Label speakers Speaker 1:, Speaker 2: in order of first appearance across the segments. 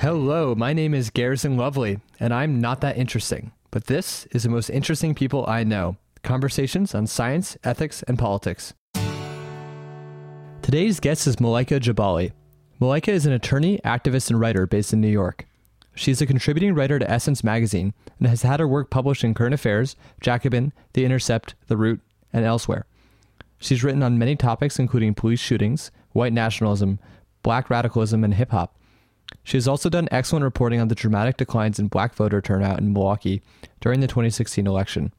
Speaker 1: Hello, my name is Garrison Lovely, and I'm not that interesting. But this is the most interesting people I know conversations on science, ethics, and politics. Today's guest is Malaika Jabali. Malaika is an attorney, activist, and writer based in New York. She is a contributing writer to Essence magazine and has had her work published in Current Affairs, Jacobin, The Intercept, The Root, and elsewhere. She's written on many topics, including police shootings, white nationalism, black radicalism, and hip hop. She has also done excellent reporting on the dramatic declines in black voter turnout in Milwaukee during the 2016 election.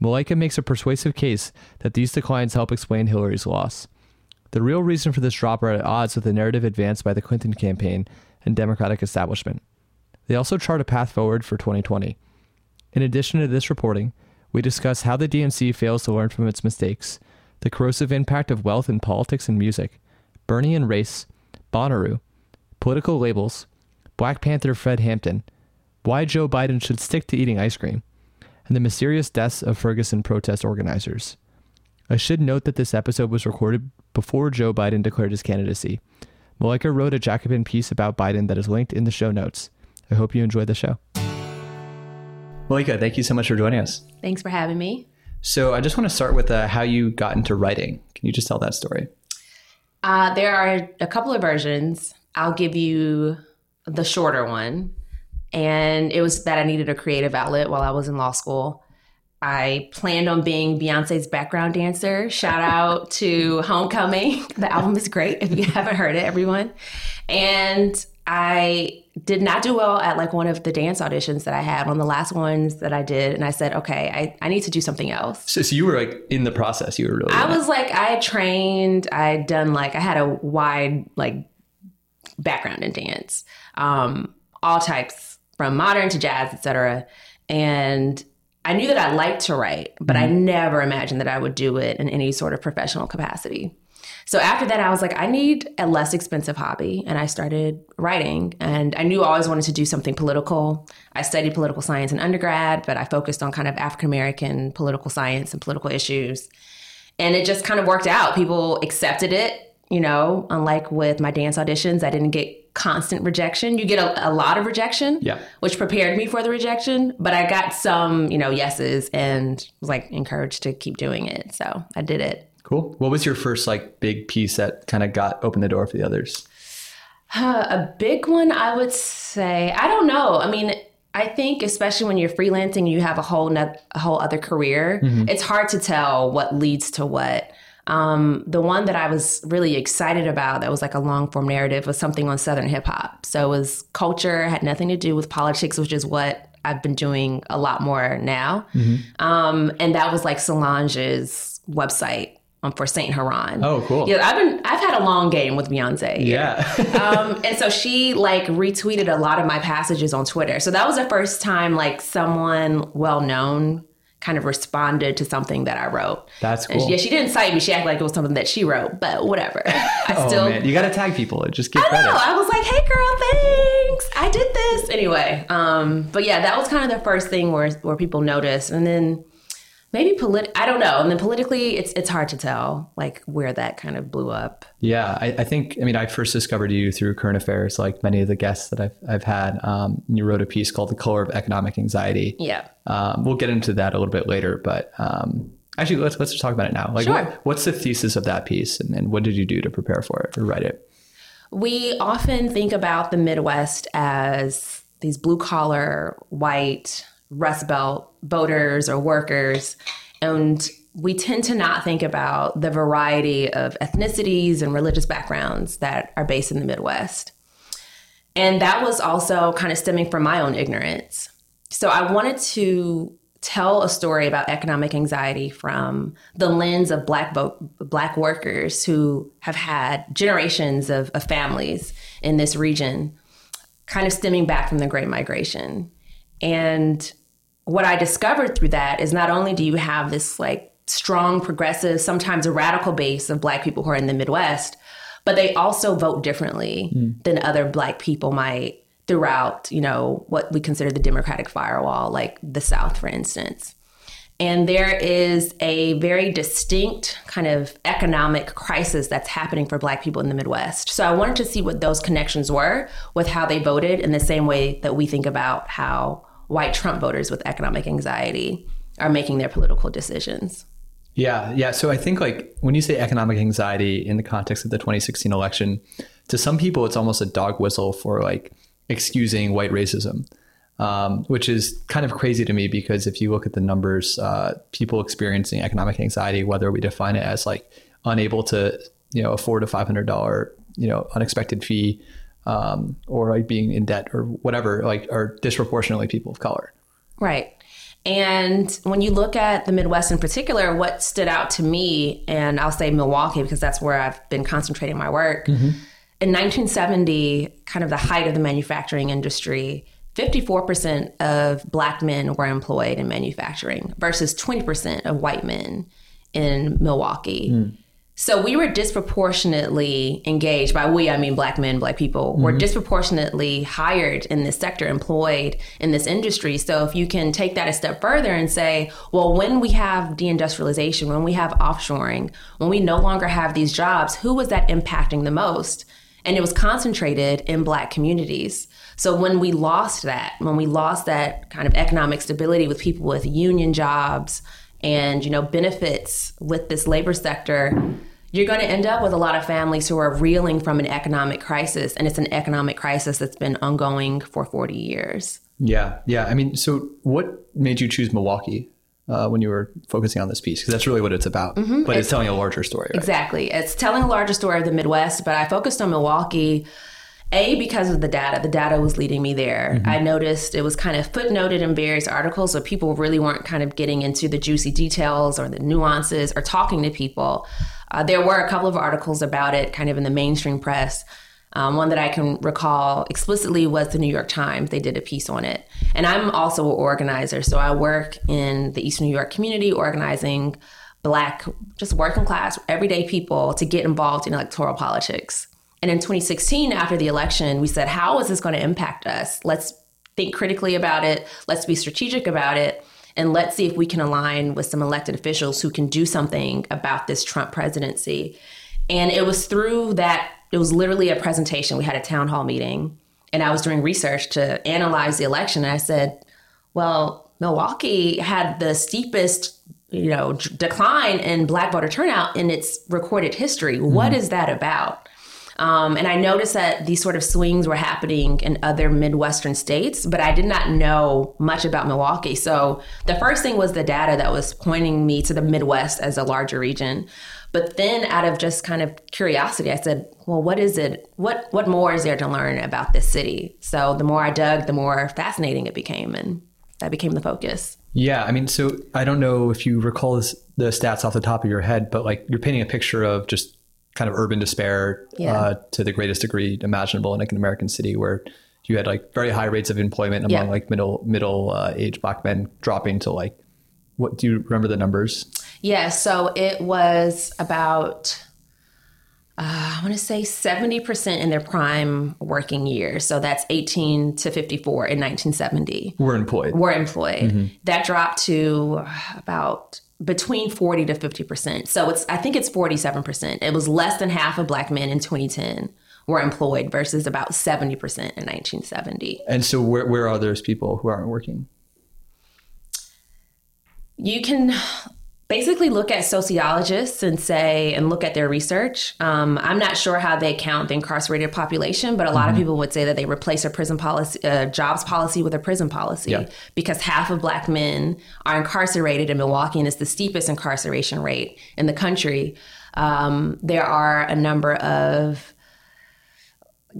Speaker 1: Malaika makes a persuasive case that these declines help explain Hillary's loss. The real reason for this drop are at odds with the narrative advanced by the Clinton campaign and Democratic establishment. They also chart a path forward for 2020. In addition to this reporting, we discuss how the DNC fails to learn from its mistakes, the corrosive impact of wealth in politics and music, Bernie and race, Bonnaroo, political labels, Black Panther Fred Hampton, why Joe Biden should stick to eating ice cream, and the mysterious deaths of Ferguson protest organizers. I should note that this episode was recorded before Joe Biden declared his candidacy. Malaika wrote a Jacobin piece about Biden that is linked in the show notes. I hope you enjoy the show. Malaika, thank you so much for joining us.
Speaker 2: Thanks for having me.
Speaker 1: So, I just want to start with uh, how you got into writing. Can you just tell that story?
Speaker 2: Uh, there are a couple of versions. I'll give you the shorter one. And it was that I needed a creative outlet while I was in law school. I planned on being Beyonce's background dancer. Shout out to Homecoming. The album is great if you haven't heard it, everyone. And I did not do well at like one of the dance auditions that I had, one of the last ones that I did. And I said, okay, I, I need to do something else.
Speaker 1: So, so you were like in the process, you were really.
Speaker 2: I was like, I trained, I had done like, I had a wide like background in dance, um, all types from modern to jazz, etc. And I knew that I liked to write, but mm-hmm. I never imagined that I would do it in any sort of professional capacity. So after that, I was like, I need a less expensive hobby. And I started writing. And I knew I always wanted to do something political. I studied political science in undergrad, but I focused on kind of African American political science and political issues. And it just kind of worked out. People accepted it, you know, unlike with my dance auditions, I didn't get constant rejection. You get a, a, lot of rejection,
Speaker 1: yeah.
Speaker 2: which prepared me for the rejection. But I got some, you know, yeses and was like encouraged to keep doing it. So I did it.
Speaker 1: Cool. What was your first like big piece that kind of got opened the door for the others?
Speaker 2: Uh, a big one, I would say. I don't know. I mean, I think especially when you're freelancing, you have a whole no- a whole other career. Mm-hmm. It's hard to tell what leads to what. Um, the one that I was really excited about that was like a long form narrative was something on Southern hip hop. So it was culture, had nothing to do with politics, which is what I've been doing a lot more now. Mm-hmm. Um, and that was like Solange's website um, for Saint Heron.
Speaker 1: Oh, cool.
Speaker 2: Yeah, I've been I've had a long game with Beyonce.
Speaker 1: Yeah.
Speaker 2: um, and so she like retweeted a lot of my passages on Twitter. So that was the first time like someone well known kind of responded to something that I wrote.
Speaker 1: That's cool.
Speaker 2: She, yeah, she didn't cite me. She acted like it was something that she wrote, but whatever. I
Speaker 1: oh,
Speaker 2: still,
Speaker 1: man. You got to tag people. It just give
Speaker 2: I
Speaker 1: credit.
Speaker 2: know. I was like, hey, girl, thanks. I did this. Anyway, um, but yeah, that was kind of the first thing where, where people noticed. And then maybe polit I don't know. And then politically, it's it's hard to tell like where that kind of blew up.
Speaker 1: Yeah, I, I think I mean I first discovered you through current affairs, like many of the guests that I've I've had. Um, you wrote a piece called "The Color of Economic Anxiety."
Speaker 2: Yeah,
Speaker 1: um, we'll get into that a little bit later, but. Um, actually, let's let's just talk about it now. Like,
Speaker 2: sure.
Speaker 1: what, what's the thesis of that piece, and, and what did you do to prepare for it or write it?
Speaker 2: We often think about the Midwest as these blue collar, white, Rust Belt voters or workers. And we tend to not think about the variety of ethnicities and religious backgrounds that are based in the Midwest. And that was also kind of stemming from my own ignorance. So I wanted to tell a story about economic anxiety from the lens of black black workers who have had generations of, of families in this region, kind of stemming back from the Great Migration. And what I discovered through that is not only do you have this like strong, progressive, sometimes a radical base of Black people who are in the Midwest, but they also vote differently mm. than other Black people might throughout, you know, what we consider the Democratic firewall, like the South, for instance. And there is a very distinct kind of economic crisis that's happening for Black people in the Midwest. So I wanted to see what those connections were with how they voted in the same way that we think about how white Trump voters with economic anxiety are making their political decisions.
Speaker 1: Yeah, yeah. So I think like when you say economic anxiety in the context of the 2016 election, to some people it's almost a dog whistle for like excusing white racism um, which is kind of crazy to me because if you look at the numbers, uh, people experiencing economic anxiety, whether we define it as like unable to, you know, afford a five hundred dollar, you know, unexpected fee, um, or like being in debt or whatever, like are disproportionately people of color.
Speaker 2: Right. And when you look at the Midwest in particular, what stood out to me, and I'll say Milwaukee because that's where I've been concentrating my work. Mm-hmm. In 1970, kind of the height of the manufacturing industry, 54% of black men were employed in manufacturing versus 20% of white men in Milwaukee. Mm. So we were disproportionately engaged. By we, I mean black men, black people mm-hmm. were disproportionately hired in this sector, employed in this industry. So if you can take that a step further and say, well, when we have deindustrialization, when we have offshoring, when we no longer have these jobs, who was that impacting the most? And it was concentrated in black communities. So when we lost that, when we lost that kind of economic stability with people with union jobs and you know benefits with this labor sector, you're going to end up with a lot of families who are reeling from an economic crisis, and it's an economic crisis that's been ongoing for 40 years.
Speaker 1: Yeah, yeah. I mean, so what made you choose Milwaukee uh, when you were focusing on this piece? Because that's really what it's about. Mm-hmm. But it's, it's, telling a larger story. Right?
Speaker 2: Exactly. It's telling a larger story of the Midwest, but I focused on Milwaukee a, because of the data. The data was leading me there. Mm-hmm. I noticed it was kind of footnoted in various articles, so people really weren't kind of getting into the juicy details or the nuances or talking to people. Uh, there were a couple of articles about it kind of in the mainstream press. Um, one that I can recall explicitly was the New York Times. They did a piece on it. And I'm also an organizer. So I work in the East New York community organizing Black, just working class, everyday people to get involved in electoral politics. And in 2016, after the election, we said, how is this going to impact us? Let's think critically about it. Let's be strategic about it. And let's see if we can align with some elected officials who can do something about this Trump presidency. And it was through that, it was literally a presentation. We had a town hall meeting, and I was doing research to analyze the election. And I said, well, Milwaukee had the steepest you know decline in black voter turnout in its recorded history. Mm-hmm. What is that about? Um, and I noticed that these sort of swings were happening in other Midwestern states, but I did not know much about Milwaukee. So the first thing was the data that was pointing me to the Midwest as a larger region. But then out of just kind of curiosity, I said, well, what is it? What what more is there to learn about this city? So the more I dug, the more fascinating it became and that became the focus.
Speaker 1: Yeah, I mean, so I don't know if you recall this, the stats off the top of your head, but like you're painting a picture of just kind of urban despair yeah. uh, to the greatest degree imaginable in like an American city where you had like very high rates of employment among yeah. like middle middle uh, age black men dropping to like what do you remember the numbers?
Speaker 2: Yeah, so it was about uh, I want to say 70% in their prime working years. So that's 18 to 54 in 1970.
Speaker 1: Were employed.
Speaker 2: Were employed. Mm-hmm. That dropped to about between 40 to 50%. So it's I think it's 47%. It was less than half of black men in 2010 were employed versus about 70% in 1970.
Speaker 1: And so where where are those people who aren't working?
Speaker 2: You can basically look at sociologists and say and look at their research. Um, I'm not sure how they count the incarcerated population, but a lot mm-hmm. of people would say that they replace a prison policy, a jobs policy with a prison policy yeah. because half of black men are incarcerated in Milwaukee, and it's the steepest incarceration rate in the country. Um, there are a number of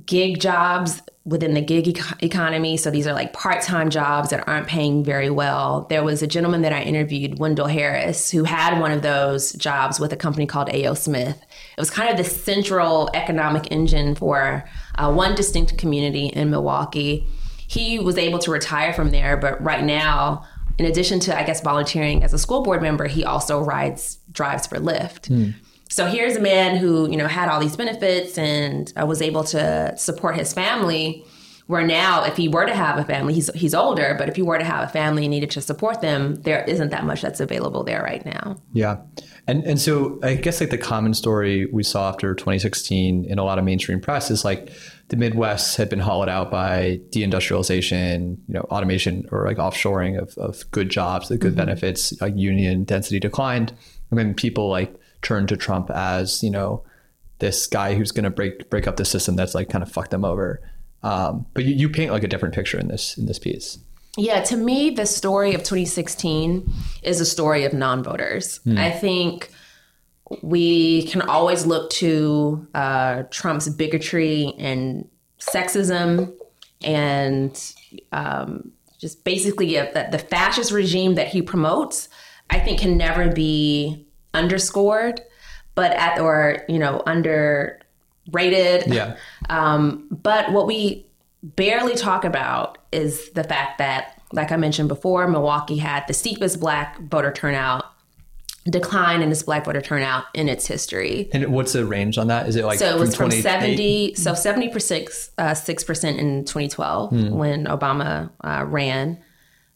Speaker 2: gig jobs within the gig e- economy. So these are like part time jobs that aren't paying very well. There was a gentleman that I interviewed, Wendell Harris, who had one of those jobs with a company called A.O. Smith. It was kind of the central economic engine for uh, one distinct community in Milwaukee. He was able to retire from there, but right now, in addition to, I guess, volunteering as a school board member, he also rides, drives for Lyft. Mm. So here's a man who, you know, had all these benefits and uh, was able to support his family Where now, if he were to have a family, he's he's older, but if he were to have a family and needed to support them, there isn't that much that's available there right now.
Speaker 1: Yeah, and and so I guess like the common story we saw after 2016 in a lot of mainstream press is like the Midwest had been hollowed out by deindustrialization, you know, automation or like offshoring of, of good jobs, the good mm-hmm. benefits, like union density declined, and then people like turned to Trump as you know this guy who's going to break break up the system that's like kind of fucked them over. Um, but you, you paint like a different picture in this in this piece.
Speaker 2: Yeah, to me, the story of 2016 is a story of non-voters. Mm. I think we can always look to uh, Trump's bigotry and sexism and um, just basically a, the fascist regime that he promotes. I think can never be underscored, but at or you know underrated.
Speaker 1: Yeah.
Speaker 2: Um, but what we barely talk about is the fact that, like I mentioned before, Milwaukee had the steepest black voter turnout decline in its black voter turnout in its history.
Speaker 1: And what's the range on that? Is it like
Speaker 2: so? It was from, from seventy, so seventy percent, uh, six percent in twenty twelve mm. when Obama uh, ran,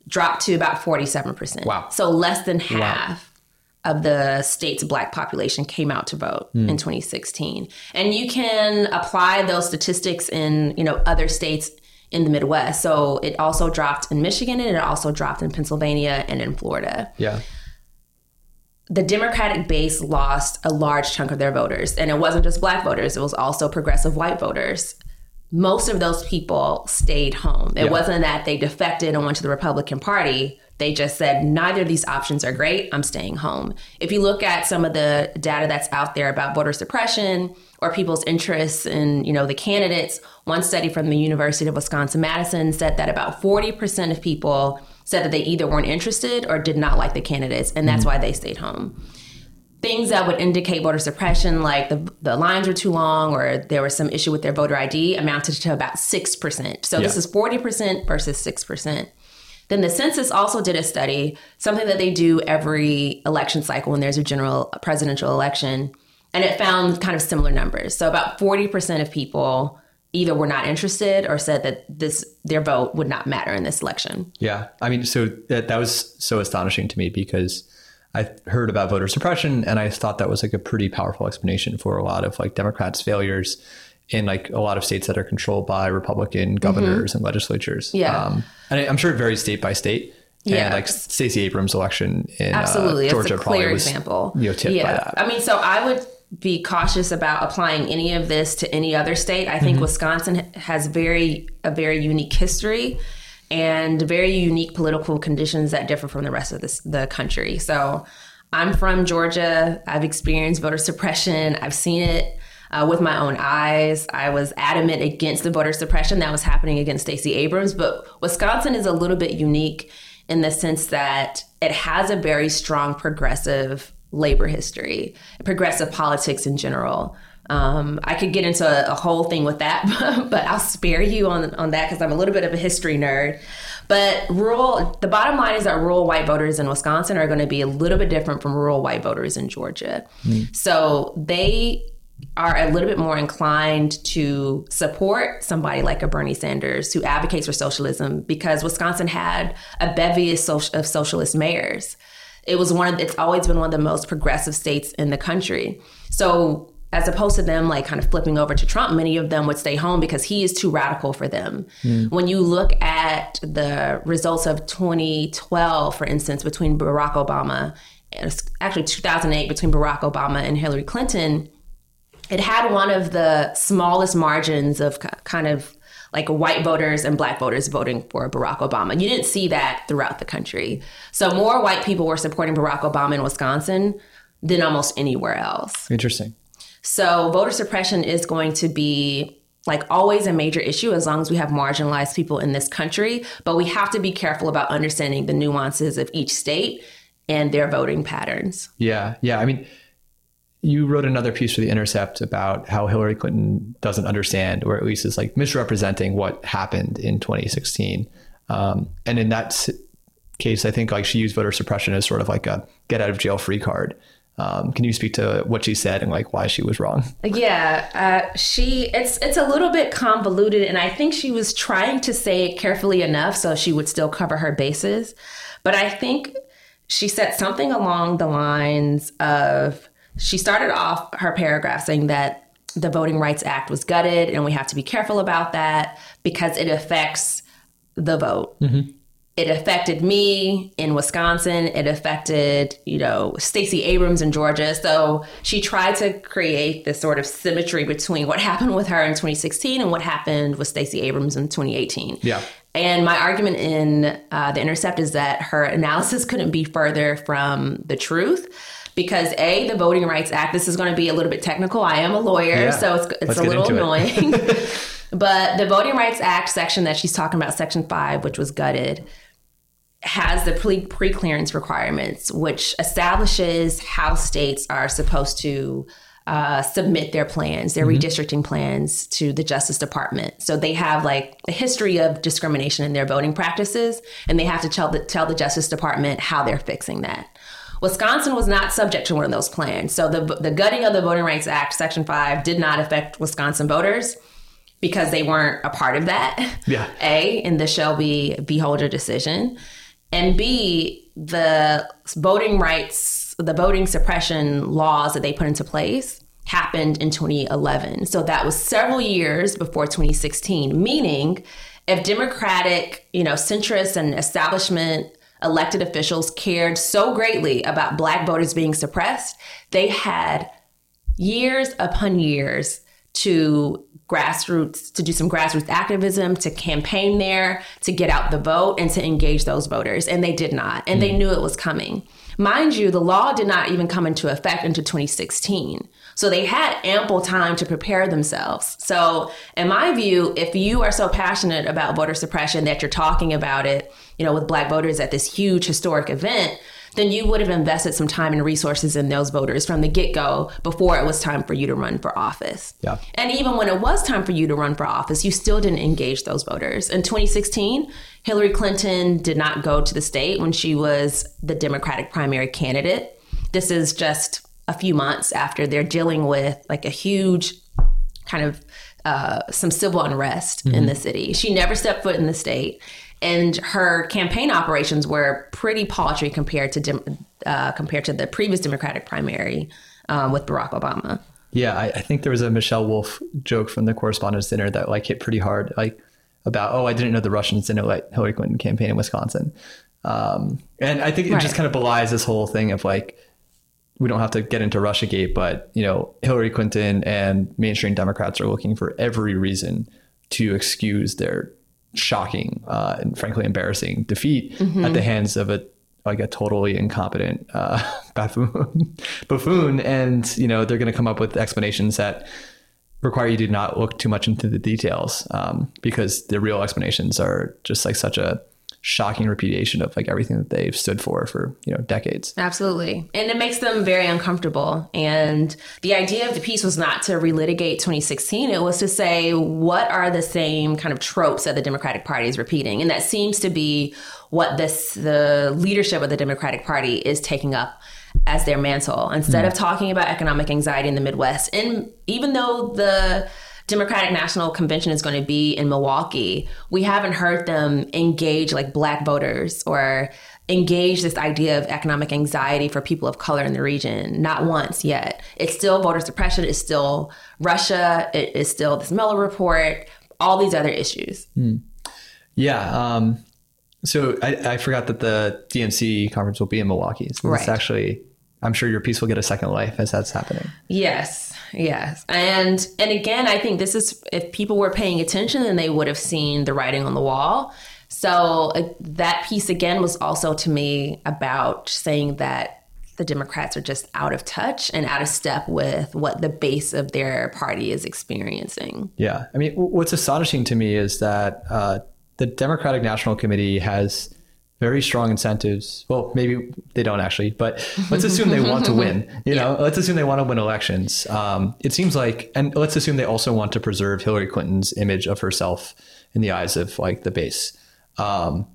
Speaker 2: dropped to about forty seven percent.
Speaker 1: Wow!
Speaker 2: So less than half. Wow of the state's black population came out to vote mm. in 2016 and you can apply those statistics in you know other states in the midwest. So it also dropped in michigan and it also dropped in pennsylvania and in florida.
Speaker 1: Yeah.
Speaker 2: The democratic base lost a large chunk of their voters. And it wasn't just black voters it was also progressive white voters. Most of those people stayed home. It yeah. wasn't that they defected and went to the republican party they just said, neither of these options are great. I'm staying home. If you look at some of the data that's out there about voter suppression or people's interests in, you know, the candidates, one study from the University of Wisconsin Madison said that about 40% of people said that they either weren't interested or did not like the candidates, and that's mm-hmm. why they stayed home things that would indicate voter suppression, like the, the lines were too long or there was some issue with their voter ID, amounted to about 6%. So yeah. this is 40% versus 6%. Then the census also did a study, something that they do every election cycle when there's a general presidential election, and it found kind of similar numbers. So about 40% of people either were not interested or said that this their vote would not matter in this election.
Speaker 1: Yeah. I mean, so that, that was so astonishing to me because I heard about voter suppression and I thought that was like a pretty powerful explanation for a lot of like Democrats' failures in like a lot of states that are controlled by Republican governors mm-hmm. and legislatures.
Speaker 2: Yeah. Um,
Speaker 1: and I, am sure it varies state by state. Yeah. And like Stacey Abrams' election in
Speaker 2: uh, Absolutely.
Speaker 1: Uh, Georgia
Speaker 2: a clear
Speaker 1: was,
Speaker 2: example.
Speaker 1: You know, yeah. by that.
Speaker 2: I mean, so I would be cautious about applying any of this to any other state. I think mm-hmm. Wisconsin has very a very unique history and very unique political conditions that differ from the rest of this, the country. So I'm from Georgia. I've experienced voter suppression. I've seen it uh, with my own eyes. I was adamant against the voter suppression that was happening against Stacey Abrams. But Wisconsin is a little bit unique in the sense that it has a very strong progressive labor history, progressive politics in general. Um, I could get into a, a, whole thing with that, but I'll spare you on on that because I'm a little bit of a history nerd. But rural, the bottom line is that rural white voters in Wisconsin are going to be a little bit different from rural white voters in Georgia. Mm. So they are a little bit more inclined to support somebody like a Bernie Sanders who advocates for socialism because Wisconsin had a bevy of, socialist mayors. It was one of, it's always been one of the most progressive states in the country. So as opposed to them like kind of flipping over to Trump, many of them would stay home because he is too radical for them. Mm. When you look at the results of 2012, for instance, between Barack Obama, actually 2008 between Barack Obama and Hillary Clinton, it had one of the smallest margins of kind of like white voters and black voters voting for Barack Obama. You didn't see that throughout the country. So more white people were supporting Barack Obama in Wisconsin than almost anywhere else.
Speaker 1: Interesting.
Speaker 2: So voter suppression is going to be like always a major issue as long as we have marginalized people in this country, but we have to be careful about understanding the nuances of each state and their voting patterns.
Speaker 1: Yeah. Yeah, I mean you wrote another piece for the Intercept about how Hillary Clinton doesn't understand, or at least is like misrepresenting what happened in 2016. Um, and in that case, I think like she used voter suppression as sort of like a get out of jail free card. Um, can you speak to what she said and like why she was wrong?
Speaker 2: Yeah, uh, she it's it's a little bit convoluted, and I think she was trying to say it carefully enough so she would still cover her bases. But I think she said something along the lines of she started off her paragraph saying that the Voting Rights Act was gutted, and we have to be careful about that because it affects the vote. Mm-hmm. It affected me in Wisconsin. It affected, you know, Stacey Abrams in Georgia. So she tried to create this sort of symmetry between what happened with her in 2016 and what happened with Stacey Abrams in 2018.
Speaker 1: Yeah.
Speaker 2: And my argument in uh, The Intercept is that her analysis couldn't be further from the truth because a the voting rights act this is going to be a little bit technical i am a lawyer yeah. so it's, it's a little annoying but the voting rights act section that she's talking about section 5 which was gutted has the pre clearance requirements which establishes how states are supposed to uh, submit their plans, their mm-hmm. redistricting plans to the Justice Department. So they have like a history of discrimination in their voting practices, and they have to tell the, tell the Justice Department how they're fixing that. Wisconsin was not subject to one of those plans. So the, the gutting of the Voting Rights Act, Section 5, did not affect Wisconsin voters because they weren't a part of that.
Speaker 1: Yeah.
Speaker 2: A, in the Shelby v. Holder decision. And B, the voting rights, the voting suppression laws that they put into place happened in 2011. So that was several years before 2016, meaning if Democratic, you know, centrist and establishment elected officials cared so greatly about black voters being suppressed, they had years upon years to grassroots to do some grassroots activism to campaign there to get out the vote and to engage those voters. And they did not. And mm. they knew it was coming. Mind you the law did not even come into effect until 2016 so they had ample time to prepare themselves. So, in my view, if you are so passionate about voter suppression that you're talking about it, you know, with black voters at this huge historic event, then you would have invested some time and resources in those voters from the get go before it was time for you to run for office.
Speaker 1: Yeah.
Speaker 2: And even when it was time for you to run for office, you still didn't engage those voters. In 2016, Hillary Clinton did not go to the state when she was the Democratic primary candidate. This is just a few months after they're dealing with like a huge kind of uh, some civil unrest mm-hmm. in the city. She never stepped foot in the state, and her campaign operations were pretty paltry compared to dem- uh, compared to the previous Democratic primary um, with Barack Obama.
Speaker 1: Yeah, I, I, think there was a Michelle Wolf joke from the Correspondents' Dinner that like hit pretty hard, like about oh, I didn't know the Russians didn't let Hillary Clinton campaign in Wisconsin, um, and I think it right. just kind of belies this whole thing of like we don't have to get into Russiagate, but you know, Hillary Clinton and mainstream Democrats are looking for every reason to excuse their shocking uh, and frankly embarrassing defeat mm-hmm. at the hands of a like a totally incompetent uh, buffoon, buffoon, and you know they're going to come up with explanations that require you to not look too much into the details um, because the real explanations are just like such a shocking repudiation of like everything that they've stood for for you know decades.
Speaker 2: Absolutely. And it makes them very uncomfortable. And the idea of the piece was not to relitigate 2016 it was to say what are the same kind of tropes that the democratic party is repeating? And that seems to be what this the leadership of the democratic party is taking up as their mantle. Instead mm. of talking about economic anxiety in the midwest and even though the Democratic National Convention is going to be in Milwaukee, we haven't heard them engage like black voters or engage this idea of economic anxiety for people of color in the region. Not once yet. It's still voter suppression, it's still Russia, it is still this Mueller report, all these other issues.
Speaker 1: Hmm. Yeah. Um, so I, I, forgot that the DNC conference will be in Milwaukee. So right. it's actually, I'm sure your piece will get a second life as that's happening.
Speaker 2: Yes. Yes. And and again, I think this is if people were paying attention then they would have seen the writing on the wall. So uh, that piece again was also to me about saying that the Democrats are just out of touch and out of step with what the base of their party is experiencing.
Speaker 1: Yeah. I mean, what's astonishing to me is that uh, the Democratic National Committee has very strong incentives. Well, maybe they don't actually, but let's assume they want to win. You know, let's assume they want to win elections. Um, it seems like, and let's assume they also want to preserve Hillary Clinton's image of herself in the eyes of like the base. Um,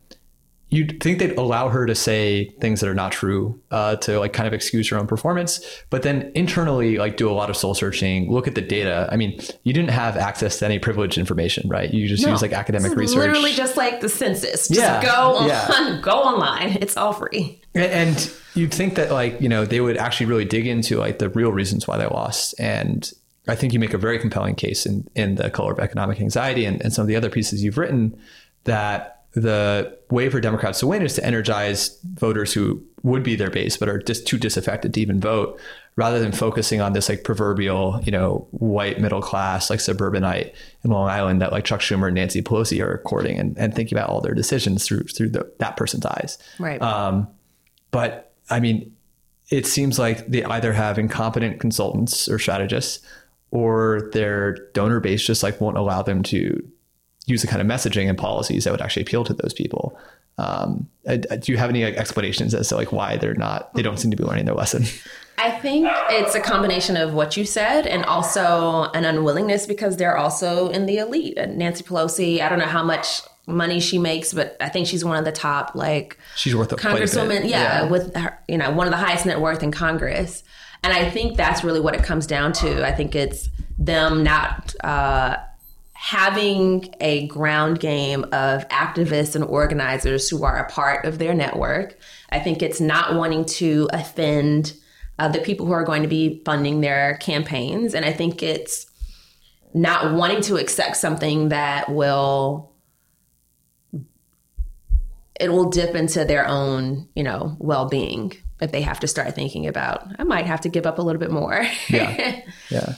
Speaker 1: you'd think they'd allow her to say things that are not true uh, to like kind of excuse her own performance but then internally like do a lot of soul searching look at the data i mean you didn't have access to any privileged information right you just
Speaker 2: No.
Speaker 1: use like academic research
Speaker 2: Literally just like the census. Just
Speaker 1: Yeah,
Speaker 2: go on,
Speaker 1: yeah.
Speaker 2: go online. It's all free.
Speaker 1: And- And you'd think that like, you know, they would actually really dig into like the real reasons why they lost. And I think you make a very compelling case in, in the color of economic anxiety and, and some of the other pieces you've written that the way for Democrats to win is to energize voters who would be their base but are just too disaffected to even vote rather than focusing on this like proverbial, you know, white middle class, like suburbanite in Long Island that like Chuck Schumer and Nancy Pelosi are courting and, and thinking about all their decisions through through the, that person's eyes.
Speaker 2: Right.
Speaker 1: Um, but I mean, it seems like they either have incompetent consultants or strategists, or their donor base just like won't allow them to use the kind of messaging and policies that would actually appeal to those people. Um, uh, do you have any like, explanations as to like why they're not? They don't seem to be learning their lesson.
Speaker 2: I think it's a combination of what you said and also an unwillingness because they're also in the elite. And Nancy Pelosi, I don't know how much money she makes, but I think she's one of the top like
Speaker 1: She's worth a bit.
Speaker 2: congresswomen. Yeah, with her, you know one of the highest net worth in Congress. And I think that's really what it comes down to. I think it's them not uh, having a ground game of activists and organizers who are a part of their network. I think it's not wanting to offend uh, the people who are going to be funding their campaigns. And I think it's not wanting to accept something that will it will dip into their own, you know, well-being if they have to start thinking about I might have to give up a little bit more.
Speaker 1: Yeah. Yeah.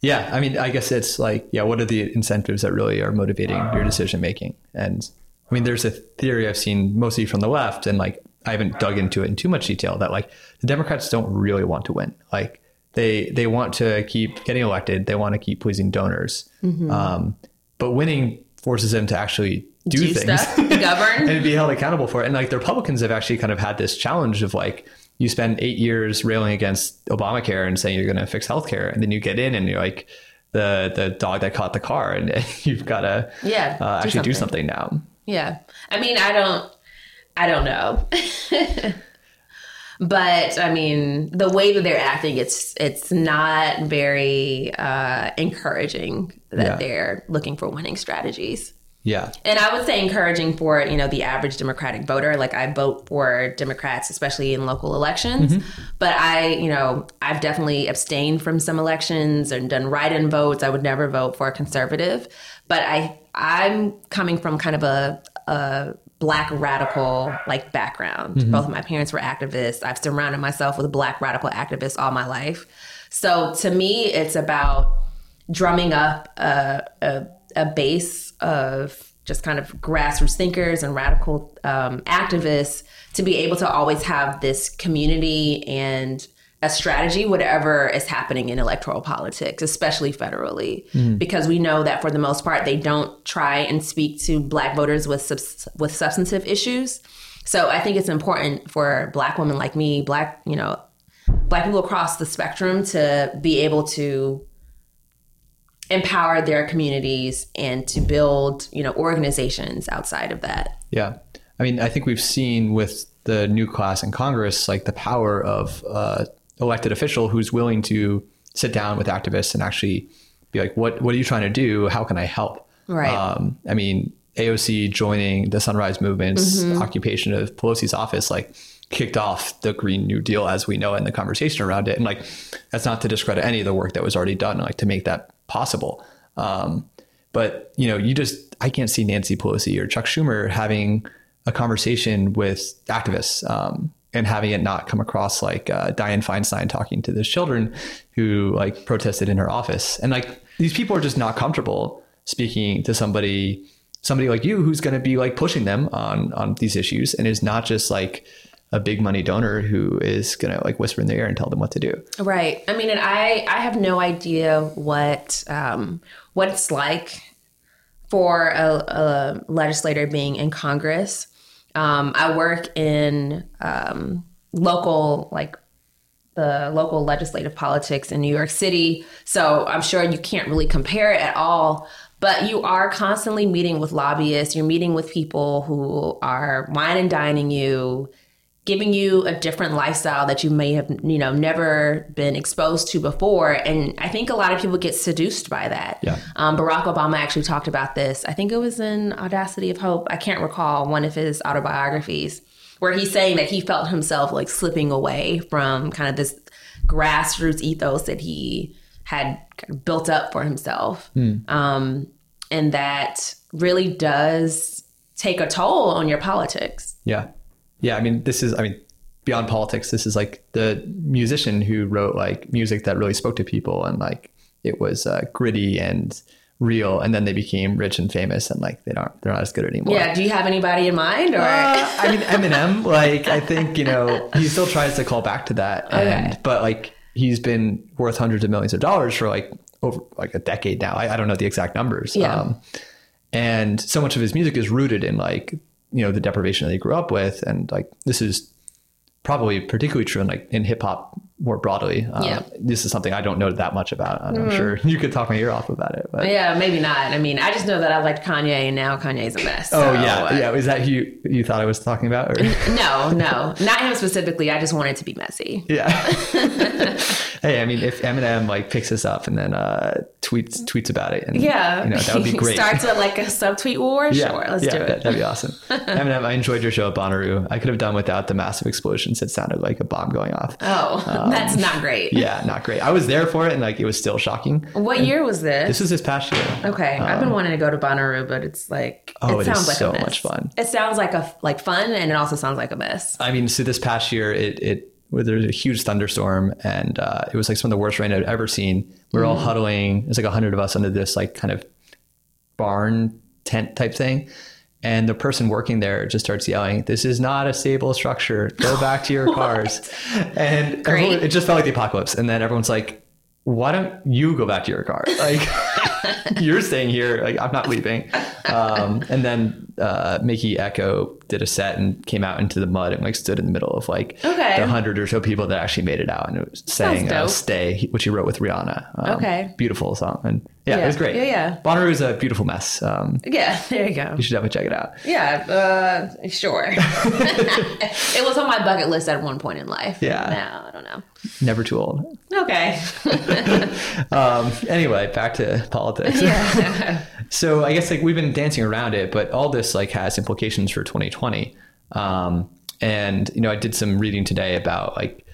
Speaker 1: Yeah. I mean, I guess it's like, yeah, what are the incentives that really are motivating your decision making? And I mean, there's a theory I've seen mostly from the left, and like I haven't dug into it in too much detail that like the Democrats don't really want to win. Like they they want to keep getting elected, they want to keep pleasing donors, um, but winning forces them to actually do,
Speaker 2: Do
Speaker 1: things
Speaker 2: stuff, govern.
Speaker 1: and be held accountable for it. And like the Republicans have actually kind of had this challenge of like you spend eight years railing against Obamacare and saying you're going to fix healthcare, and then you get in and you're like the the dog that caught the car, and you've got to
Speaker 2: Yeah,
Speaker 1: uh,
Speaker 2: do
Speaker 1: actually do
Speaker 2: something.
Speaker 1: something now.
Speaker 2: Yeah. I mean, I don't I don't know. but I mean, the way that they're acting it's it's not very uh encouraging that
Speaker 1: Yeah.
Speaker 2: they're looking for winning strategies.
Speaker 1: Yeah,
Speaker 2: And I would say encouraging for, you know, the average Democratic voter. Like I vote for Democrats, especially in local elections. Mm-hmm. But I, you know, I've definitely abstained from some elections and done write-in votes. I would never vote for a conservative. But I I'm coming from kind of a, a black radical like background. Mm-hmm. Both of my parents were activists. I've surrounded myself with black radical activists all my life. So to me, it's about drumming up a, a, a base of just kind of grassroots thinkers and radical um, activists to be able to always have this community and a strategy, whatever is happening in electoral politics, especially federally, because we know that for the most part they don't try and speak to Black voters with subs- with substantive issues. So I think it's important for Black women like me, Black you know, Black people across the spectrum to be able to empower their communities and to build you know organizations outside of that
Speaker 1: yeah. I mean, I think we've seen with the new class in Congress, like the power of uh, elected official who's willing to sit down with activists and actually be like, "What What are you trying to do? How can I help?"
Speaker 2: Right.
Speaker 1: Um, I mean, AOC joining the Sunrise Movement's occupation of Pelosi's office, like kicked off the Green New Deal as we know and the conversation around it. And like, that's not to discredit any of the work that was already done, like to make that possible. Um, but you know, you just I can't see Nancy Pelosi or Chuck Schumer having a conversation with activists um, and having it not come across like uh, Dianne Feinstein talking to the children who like protested in her office. And like these people are just not comfortable speaking to somebody somebody like you who's going to be like pushing them on on these issues and is not just like a big money donor who is going to like whisper in their ear and tell them what to do.
Speaker 2: right i mean and i i have no idea what um what it's like for a, a legislator being in congress um i work in um local like the local legislative politics in New York City. So I'm sure you can't really compare it at all. But you are constantly meeting with lobbyists. You're meeting with people who are wine and dining you, giving you a different lifestyle that you may have, you know, never been exposed to before. And I think a lot of people get seduced by that.
Speaker 1: Yeah.
Speaker 2: Um, Barack Obama actually talked about this. I think it was in Audacity of Hope. I can't recall one of his autobiographies where he's saying that he felt himself like slipping away from kind of this grassroots ethos that he had kind of built up for himself. Um, and that really does take a toll on your politics.
Speaker 1: Yeah. Yeah. I mean, this is, I mean, beyond politics, this is like the musician who wrote like music that really spoke to people and like it was uh, gritty and real. And then they became rich and famous and like they don't, they're not as good anymore.
Speaker 2: Yeah. Do you have anybody in mind or?
Speaker 1: Uh, I mean, Eminem, like, I think, you know, he still tries to call back to that. And,
Speaker 2: Okay.
Speaker 1: but like, he's been worth hundreds of millions of dollars for like over like a decade now. I, I don't know the exact numbers. Um,
Speaker 2: Yeah.
Speaker 1: and so much of his music is rooted in like, you know, the deprivation that he grew up with. And like, this is probably particularly true in like in hip hop more broadly. Um,
Speaker 2: Yeah. Mm-hmm.
Speaker 1: This is something I don't know that much about. I'm sure you could talk my ear off about it. But
Speaker 2: yeah, maybe not. I mean, I just know that I liked Kanye and now Kanye's a mess.
Speaker 1: oh yeah,
Speaker 2: uh,
Speaker 1: yeah. Is that who you, you thought I was talking about?
Speaker 2: No, no, not him specifically. I just wanted to be messy.
Speaker 1: Yeah. hey, I mean, if Eminem like picks this up and then uh, tweets tweets about it, and
Speaker 2: Yeah,
Speaker 1: you know that would be great.
Speaker 2: Starts a, like a subtweet war.
Speaker 1: yeah,
Speaker 2: Sure, let's
Speaker 1: yeah,
Speaker 2: do it.
Speaker 1: That'd be awesome. Eminem, I enjoyed your show at Bonnaroo. I could have done without the massive explosions. It sounded like a bomb going off.
Speaker 2: Oh, that's not great.
Speaker 1: Um, Yeah, not great. I was there for it, and like it was still shocking.
Speaker 2: What year was this?
Speaker 1: This is this past year.
Speaker 2: okay, I've been wanting to go to Bonnaroo, but it's like
Speaker 1: Um, Oh,
Speaker 2: it
Speaker 1: it is
Speaker 2: sounds like
Speaker 1: so much fun.
Speaker 2: It sounds like a like fun, and it also sounds like a mess.
Speaker 1: I mean, so this past year, it it where there was a huge thunderstorm, and uh, it was like some of the worst rain I'd ever seen. We were all
Speaker 2: Mm.
Speaker 1: huddling. There's like a hundred of us under this like kind of barn tent type thing. And the person working there just starts yelling, "This is not a stable structure. Go back to your cars." and everyone, it just felt like the apocalypse. And then everyone's like, "Why don't you go back to your car? Like, you're staying here. Like, I'm not leaving." Um, and then uh, Mikky Ekko did a set and came out into the mud and like stood in the middle of like
Speaker 2: Okay.
Speaker 1: the hundred or so people that actually made it out and it was saying uh, "Stay," which he wrote with Rihanna. Um,
Speaker 2: Okay.
Speaker 1: beautiful song and yeah,
Speaker 2: Yeah.
Speaker 1: it was great.
Speaker 2: Yeah, yeah.
Speaker 1: Bonnaroo is a beautiful mess. Um,
Speaker 2: Yeah, there you go.
Speaker 1: you should definitely check it out.
Speaker 2: Yeah, uh, sure. it was on my bucket list at one point in life.
Speaker 1: Yeah.
Speaker 2: Now I don't know.
Speaker 1: Never too old.
Speaker 2: Okay.
Speaker 1: Um, anyway, back to politics.
Speaker 2: Yeah.
Speaker 1: So I guess like we've been dancing around it, but all this like has implications for 2020. Um, and you know, I did some reading today about like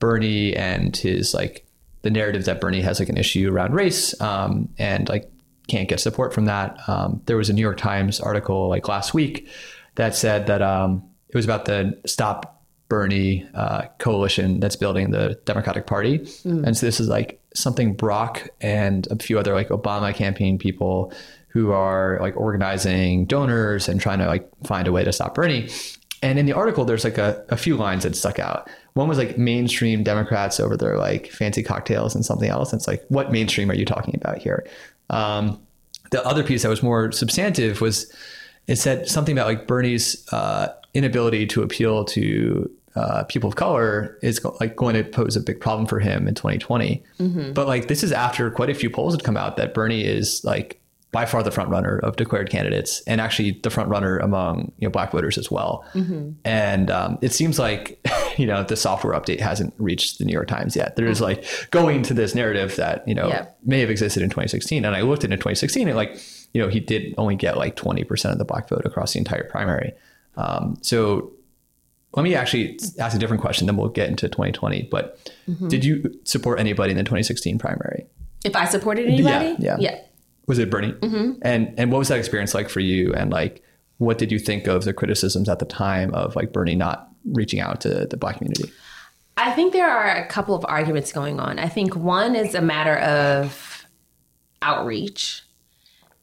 Speaker 1: Bernie and his like the narrative that Bernie has like an issue around race, um, and like can't get support from that. Um, there was a New York Times article like last week that said that um, it was about the Stop Bernie uh, coalition that's building the Democratic Party, and so this is like something Brock and a few other like Obama campaign people who are like organizing donors and trying to like find a way to stop Bernie. And in the article, there's like a, a few lines that stuck out. One was like mainstream Democrats over their like fancy cocktails and something else. And it's like, what mainstream are you talking about here? Um, the other piece that was more substantive was it said something about like Bernie's uh, inability to appeal to uh, people of color is like going to pose a big problem for him in 2020. But like this is after quite a few polls had come out that Bernie is like by far the front runner of declared candidates and actually the front runner among you know black voters as well. And um, it seems like you know the software update hasn't reached the New York Times yet. There's like going to this narrative that you know
Speaker 2: Yeah.
Speaker 1: may have existed in 2016. And I looked at it in 2016 and like, you know, he did only get like 20% of the black vote across the entire primary. Um, so let me actually ask a different question, then we'll get into 2020. But did you support anybody in the 2016 primary?
Speaker 2: if I supported anybody,
Speaker 1: yeah.
Speaker 2: yeah.
Speaker 1: Was it Bernie? And and what was that experience like for you? And like, what did you think of the criticisms at the time of like Bernie not reaching out to the black community?
Speaker 2: I think there are a couple of arguments going on. I think one is a matter of outreach,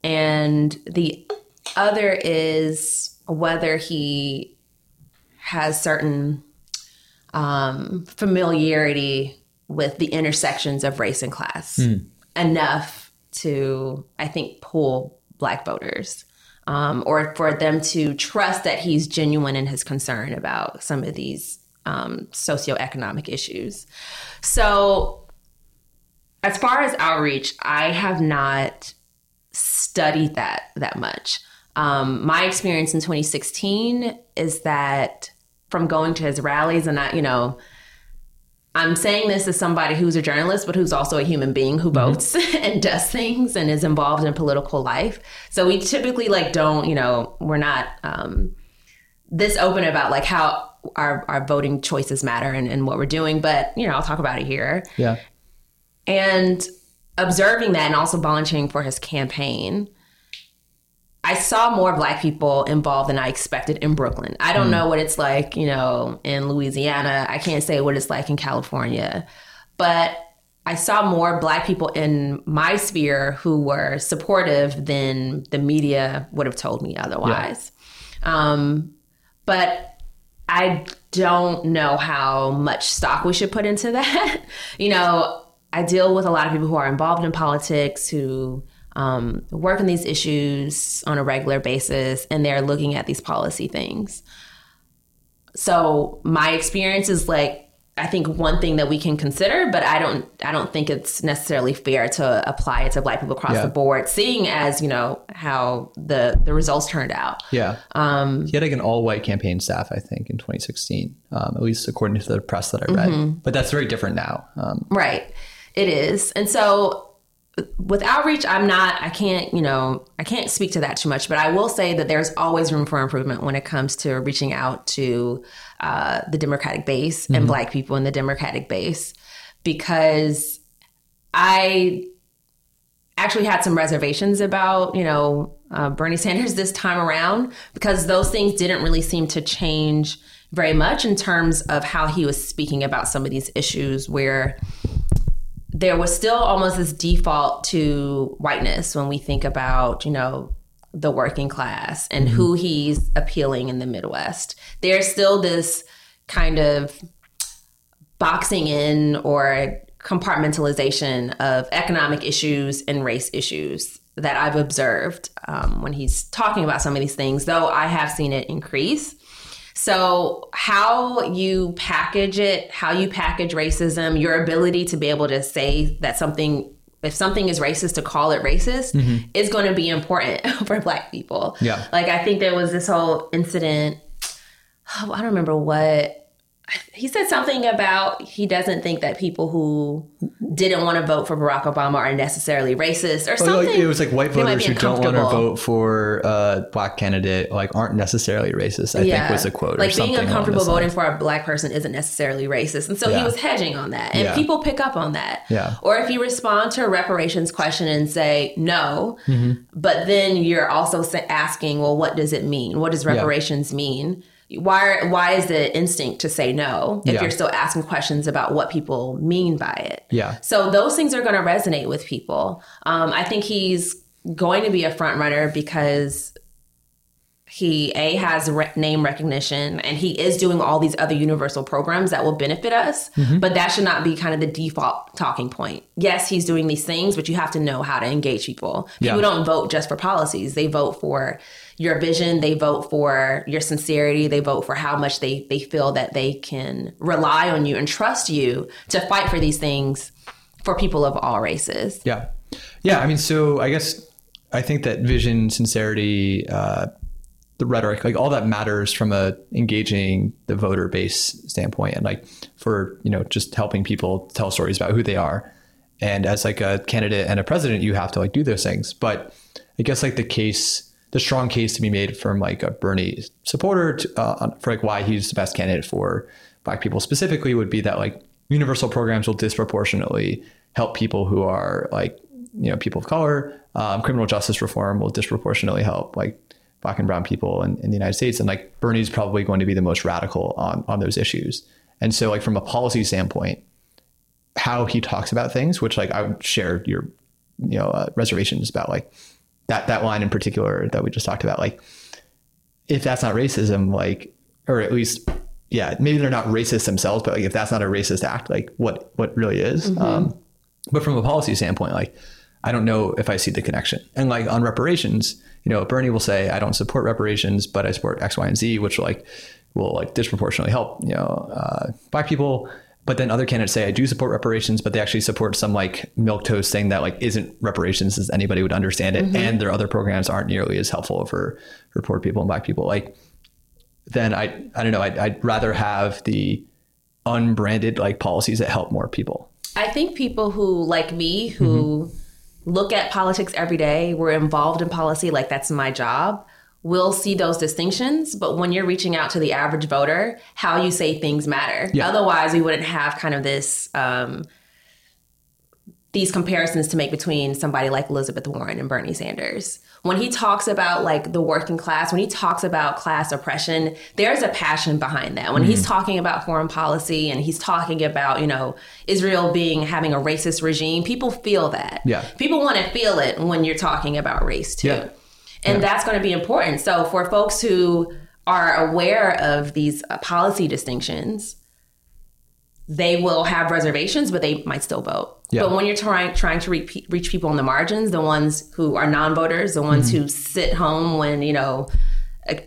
Speaker 2: and the other is whether he has certain um, familiarity with the intersections of race and class enough to, I think, pull black voters. Um, or for them to trust that he's genuine in his concern about some of these um, socioeconomic issues. So, as far as outreach, I have not studied that that much. Um, my experience in 2016 is that from going to his rallies and I, you know, I'm saying this as somebody who's a journalist, but who's also a human being who votes and does things and is involved in political life. So we typically like don't, you know, we're not um, this open about like how our, our voting choices matter and, and what we're doing. But, you know, I'll talk about it here.
Speaker 1: Yeah.
Speaker 2: And observing that and also volunteering for his campaign, I saw more black people involved than I expected in Brooklyn. I don't know what it's like, you know, in Louisiana. I can't say what it's like in California. But I saw more black people in my sphere who were supportive than the media would have told me otherwise. Um, but I don't know how much stock we should put into that. you know, I deal with a lot of people who are involved in politics who um, work on these issues on a regular basis and they're looking at these policy things. So my experience is like I think one thing that we can consider, but I don't I don't think it's necessarily fair to apply it to black people across
Speaker 1: Yeah.
Speaker 2: the board, seeing as, you know, how the the results turned out.
Speaker 1: Yeah. Um, he had like an all white campaign staff, I think, in 2016, um, at least according to the press that I read. But that's very different now. Um,
Speaker 2: Right. It is. And so with outreach, I'm not, I can't, you know, I can't speak to that too much, but I will say that there's always room for improvement when it comes to reaching out to uh, the Democratic base and Black people in the Democratic base because I actually had some reservations about, you know, uh, Bernie Sanders this time around because those things didn't really seem to change very much in terms of how he was speaking about some of these issues where there was still almost this default to whiteness when we think about, you know, the working class and who he's appealing in the Midwest. There's still this kind of boxing in or compartmentalization of economic issues and race issues that I've observed um, when he's talking about some of these things, though I have seen it increase. So, how you package it, how you package racism, your ability to be able to say that something, if something is racist, to call it racist mm-hmm. is going to be important for Black people.
Speaker 1: Yeah.
Speaker 2: Like, I think there was this whole incident, oh, I don't remember what. He said something about he doesn't think that people who didn't want to vote for Barack Obama are necessarily racist or something.
Speaker 1: like, it was like white voters who don't want to vote for a black candidate like aren't necessarily racist. I think was the quote.
Speaker 2: Like
Speaker 1: something
Speaker 2: being uncomfortable voting for a black person isn't necessarily racist. And so he was hedging on that. And
Speaker 1: Yeah.
Speaker 2: people pick up on that.
Speaker 1: Yeah.
Speaker 2: Or if you respond to a reparations question and say no,
Speaker 1: Mm-hmm.
Speaker 2: but then you're also asking, well, what does it mean? What does reparations mean? Why, why is the instinct to say no if
Speaker 1: Yeah.
Speaker 2: you're still asking questions about what people mean by it?
Speaker 1: Yeah.
Speaker 2: So those things are going to resonate with people. Um, I think he's going to be a front runner because he a has re- name recognition and he is doing all these other universal programs that will benefit us but that should not be kind of the default talking point yes he's doing these things but you have to know how to engage people
Speaker 1: Yeah.
Speaker 2: people don't vote just for policies they vote for your vision they vote for your sincerity they vote for how much they they feel that they can rely on you and trust you to fight for these things for people of all races
Speaker 1: Yeah. Yeah. I mean, so I guess I think that vision, sincerity, uh, the rhetoric, like all that matters from a engaging the voter base standpoint and like for, you know, just helping people tell stories about who they are. And as like a candidate and a president, you have to like do those things. But I guess like the case, the strong case to be made from like a Bernie supporter to, uh, for like why he's the best candidate for black people specifically would be that like universal programs will disproportionately help people who are like you know people of color. Um, criminal justice reform will disproportionately help like black and brown people in, in the United States. And like Bernie's probably going to be the most radical on on those issues. And so like from a policy standpoint, how he talks about things, which like I would share your you know uh, reservations about like that that line in particular that we just talked about. Like if that's not racism, like or at least yeah, maybe they're not racist themselves, but like if that's not a racist act, like what what really is? Um, but from a policy standpoint, like I don't know if I see the connection. And like on reparations, you know, Bernie will say I don't support reparations, but I support X, Y, and Z, which like will like disproportionately help you know uh, black people. But then other candidates say I do support reparations, but they actually support some like milk toast thing that like isn't reparations as anybody would understand it, mm-hmm. and their other programs aren't nearly as helpful for for poor people and black people. Like, then I I don't know. I'd, I'd rather have the unbranded like policies that help more people.
Speaker 2: I think people who, like me, who mm-hmm. look at politics every day, we're involved in policy, like that's my job, will see those distinctions. But when you're reaching out to the average voter, how you say things matter.
Speaker 1: Yeah.
Speaker 2: Otherwise, we wouldn't have kind of this. Um, these comparisons to make between somebody like Elizabeth Warren and Bernie Sanders. When he talks about like the working class, when he talks about class oppression, there's a passion behind that. When he's talking about foreign policy and he's talking about, you know, Israel being having a racist regime, people feel that.
Speaker 1: Yeah.
Speaker 2: People want to feel it when you're talking about race too.
Speaker 1: Yeah.
Speaker 2: And that's going to be important. So for folks who are aware of these uh, policy distinctions, they will have reservations, but they might still vote.
Speaker 1: Yeah.
Speaker 2: But when you're trying trying to reach, reach people on the margins, the ones who are non-voters, the ones
Speaker 1: Mm-hmm.
Speaker 2: who sit home when you know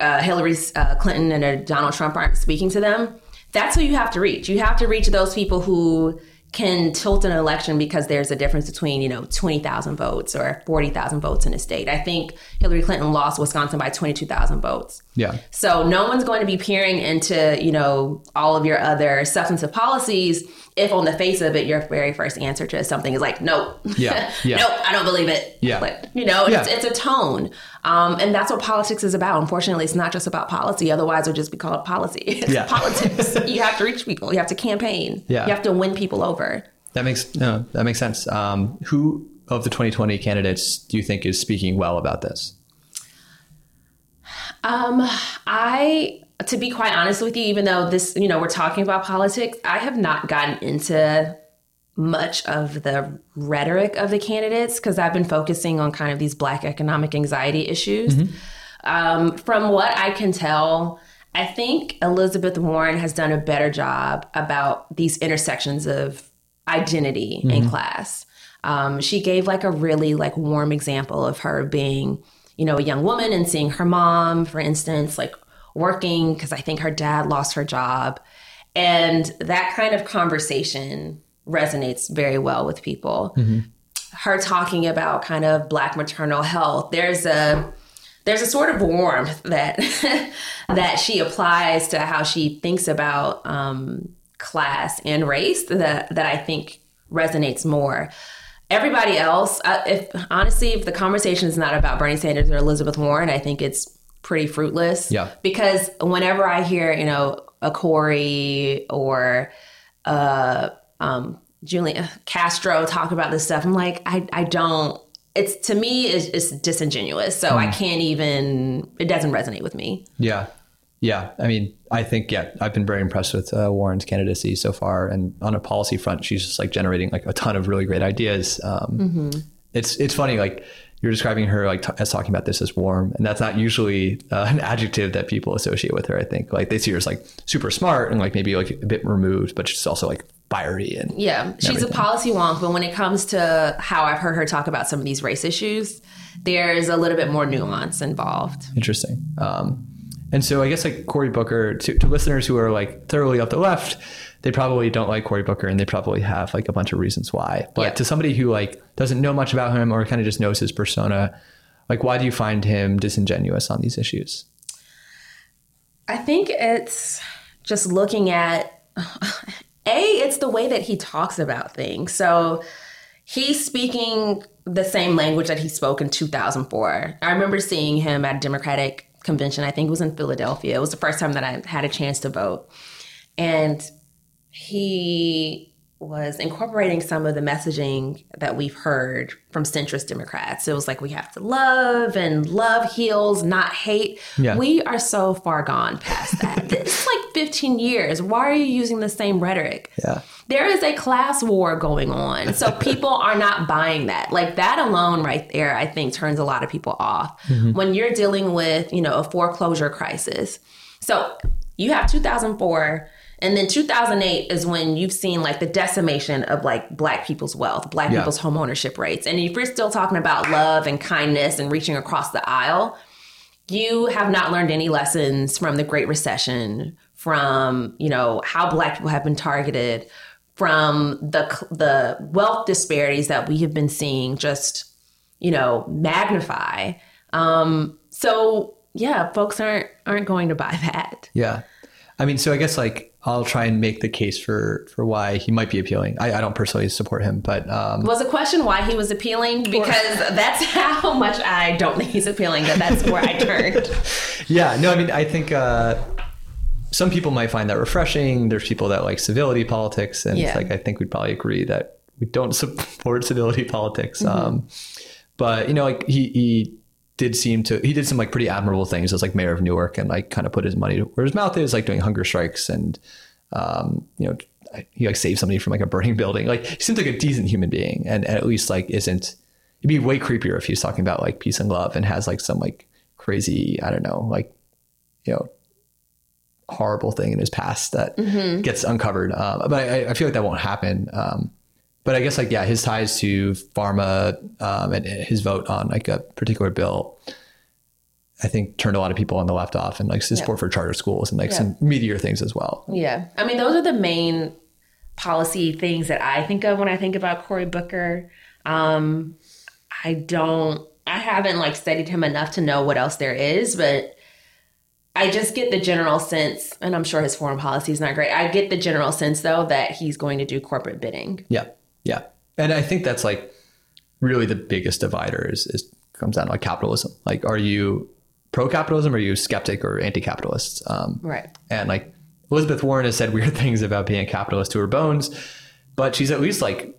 Speaker 2: uh, Hillary uh, Clinton and uh, Donald Trump aren't speaking to them, that's who you have to reach. You have to reach those people who can tilt an election because there's a difference between you know 20,000 votes or 40,000 votes in a state. I think Hillary Clinton lost Wisconsin by 22,000 votes.
Speaker 1: Yeah.
Speaker 2: So no one's going to be peering into, you know, all of your other substantive policies if on the face of it your very first answer to something is like, nope.
Speaker 1: Yeah, yeah.
Speaker 2: nope, I don't believe it.
Speaker 1: Yeah.
Speaker 2: Like, you know,
Speaker 1: Yeah.
Speaker 2: it's, it's a tone. Um, and that's what politics is about. Unfortunately, it's not just about policy. Otherwise, it would just be called policy. It's
Speaker 1: Yeah.
Speaker 2: politics. you have to reach people. You have to campaign.
Speaker 1: Yeah.
Speaker 2: You have to win people over.
Speaker 1: That makes no, that makes sense. Um, who of the 2020 candidates do you think is speaking well about this?
Speaker 2: Um, I, to be quite honest with you, even though this, you know, we're talking about politics, I have not gotten into much of the rhetoric of the candidates because I've been focusing on kind of these Black economic anxiety issues. Um, from what I can tell, I think Elizabeth Warren has done a better job about these intersections of identity and class. Um, she gave like a really like warm example of her being, you know, a young woman and seeing her mom, for instance, like working because I think her dad lost her job. And that kind of conversation resonates very well with people. Her talking about kind of black maternal health. There's a there's a sort of warmth that that she applies to how she thinks about um, class and race that that I think resonates more. Everybody else, uh, if honestly, if the conversation is not about Bernie Sanders or Elizabeth Warren, I think it's pretty fruitless.
Speaker 1: Yeah.
Speaker 2: Because whenever I hear, you know, a Cory or uh, um, Julián Castro talk about this stuff, I'm like, I, I don't. It's to me, it's, it's disingenuous. So I can't even. It doesn't resonate with me.
Speaker 1: Yeah. Yeah. I mean, I think, yeah, I've been very impressed with uh, Warren's candidacy so far. And on a policy front, she's just like generating like a ton of really great ideas. Um, It's, it's funny, like you're describing her like t- as talking about this as warm. And that's not usually uh, an adjective that people associate with her. I think like they see her as like super smart and like maybe like a bit removed, but she's also like fiery and
Speaker 2: Yeah, she's
Speaker 1: everything.
Speaker 2: a policy wonk, but when it comes to how I've heard her talk about some of these race issues, there's a little bit more nuance involved.
Speaker 1: Interesting. Um, and so I guess like Cory Booker to, to listeners who are like thoroughly up the left, they probably don't like Cory Booker and they probably have like a bunch of reasons why. But
Speaker 2: Yeah.
Speaker 1: to somebody who like doesn't know much about him or kind of just knows his persona, like why do you find him disingenuous on these issues?
Speaker 2: I think it's just looking at a it's the way that he talks about things. So he's speaking the same language that he spoke in 2004. I remember seeing him at a Democratic convention. I think it was in Philadelphia. It was the first time that I had a chance to vote. And he was incorporating some of the messaging that we've heard from centrist Democrats. It was like we have to love and love heals, not hate.
Speaker 1: Yeah.
Speaker 2: We are so far gone past that. it's like 15 years. Why are you using the same rhetoric?
Speaker 1: Yeah.
Speaker 2: There is a class war going on. So people are not buying that. Like that alone right there, I think turns a lot of people off. Mm-hmm. When you're dealing with, you know, a foreclosure crisis. So you have 2004 and then 2008 is when you've seen like the decimation of like black people's wealth, black
Speaker 1: Yeah.
Speaker 2: people's home ownership rates. And if you're still talking about love and kindness and reaching across the aisle, you have not learned any lessons from the Great Recession, from you know how black people have been targeted from the the wealth disparities that we have been seeing just you know magnify um so yeah folks aren't aren't going to buy that
Speaker 1: Yeah. I mean, so I guess like I'll try and make the case for for why he might be appealing. I, I don't personally support him, but um,
Speaker 2: was a question why he was appealing because that's how much I don't think he's appealing that that's where I turned
Speaker 1: yeah, no, I mean, I think uh, some people might find that refreshing. There's people that like civility politics, and
Speaker 2: Yeah.
Speaker 1: it's like I think we'd probably agree that we don't support civility politics.
Speaker 2: Mm-hmm.
Speaker 1: Um, but you know, like he he did seem to he did some like pretty admirable things as like mayor of Newark, and like kind of put his money where his mouth is, like doing hunger strikes and um, you know. He like saved somebody from like a burning building. Like he seems like a decent human being, and, and at least like isn't. It'd be way creepier if he's talking about like peace and love and has like some like crazy, I don't know, like you know horrible thing in his past that gets uncovered. Um, but I, I feel like that won't happen. Um, but I guess like yeah, his ties to pharma um, and his vote on like a particular bill, I think turned a lot of people on the left off, and like his support for charter schools and like some meteor things as well.
Speaker 2: Yeah. I mean, those are the main policy things that I think of when I think about Cory Booker. Um, I don't, I haven't like studied him enough to know what else there is, but I just get the general sense, and I'm sure his foreign policy is not great. I get the general sense though that he's going to do corporate bidding.
Speaker 1: Yeah, yeah, and I think that's like really the biggest divider is, is comes down to like capitalism. Like, are you pro capitalism? Or are you skeptic or anti capitalist? Um,
Speaker 2: Right.
Speaker 1: And like Elizabeth Warren has said weird things about being a capitalist to her bones, but she's at least like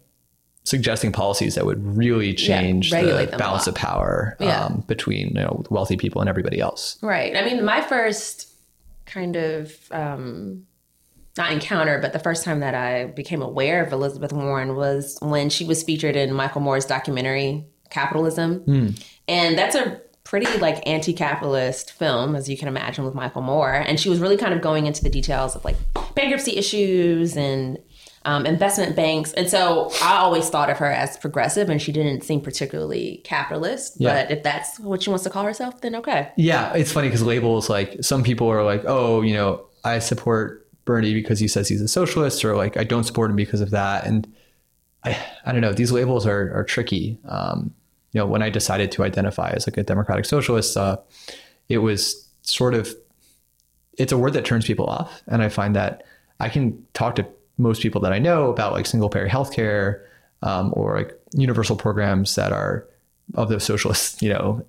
Speaker 1: suggesting policies that would really change
Speaker 2: regulate
Speaker 1: the
Speaker 2: them
Speaker 1: balance of power
Speaker 2: Yeah.
Speaker 1: um, between you know wealthy people and everybody else.
Speaker 2: Right. I mean, my first kind of um, not encounter, but the first time that I became aware of Elizabeth Warren was when she was featured in Michael Moore's documentary Capitalism, and that's a pretty like anti-capitalist film as you can imagine with Michael Moore. And she was really kind of going into the details of like bankruptcy issues and um, investment banks. And so I always thought of her as progressive and she didn't seem particularly capitalist.
Speaker 1: Yeah.
Speaker 2: but if that's what she wants to call herself then okay.
Speaker 1: Yeah, it's funny because labels like some people are like, oh, you know, I support Bernie because he says he's a socialist, or like I don't support him because of that. And I, I don't know, these labels are are tricky. Um, you know, when I decided to identify as like a democratic socialist, uh, it was sort of it's a word that turns people off, and I find that I can talk to most people that I know about like single payer healthcare um, or like universal programs that are of the socialist, you know,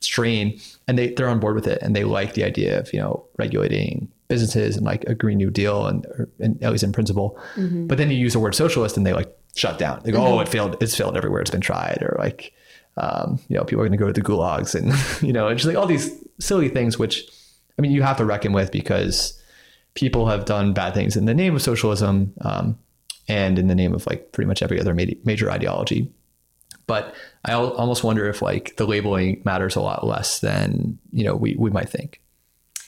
Speaker 1: strain and they they're on board with it and they like the idea of you know regulating businesses and like a green new deal and, or, and at least in principle. But then you use the word socialist and they like shut down. They go oh it failed it's failed everywhere. It's been tried or like um, you know people are going to go to the gulags and you know it's just like all these silly things which i mean you have to reckon with because people have done bad things in the name of socialism um, and in the name of like pretty much every other ma- major ideology. But I al- almost wonder if like the labeling matters a lot less than you know we we might think.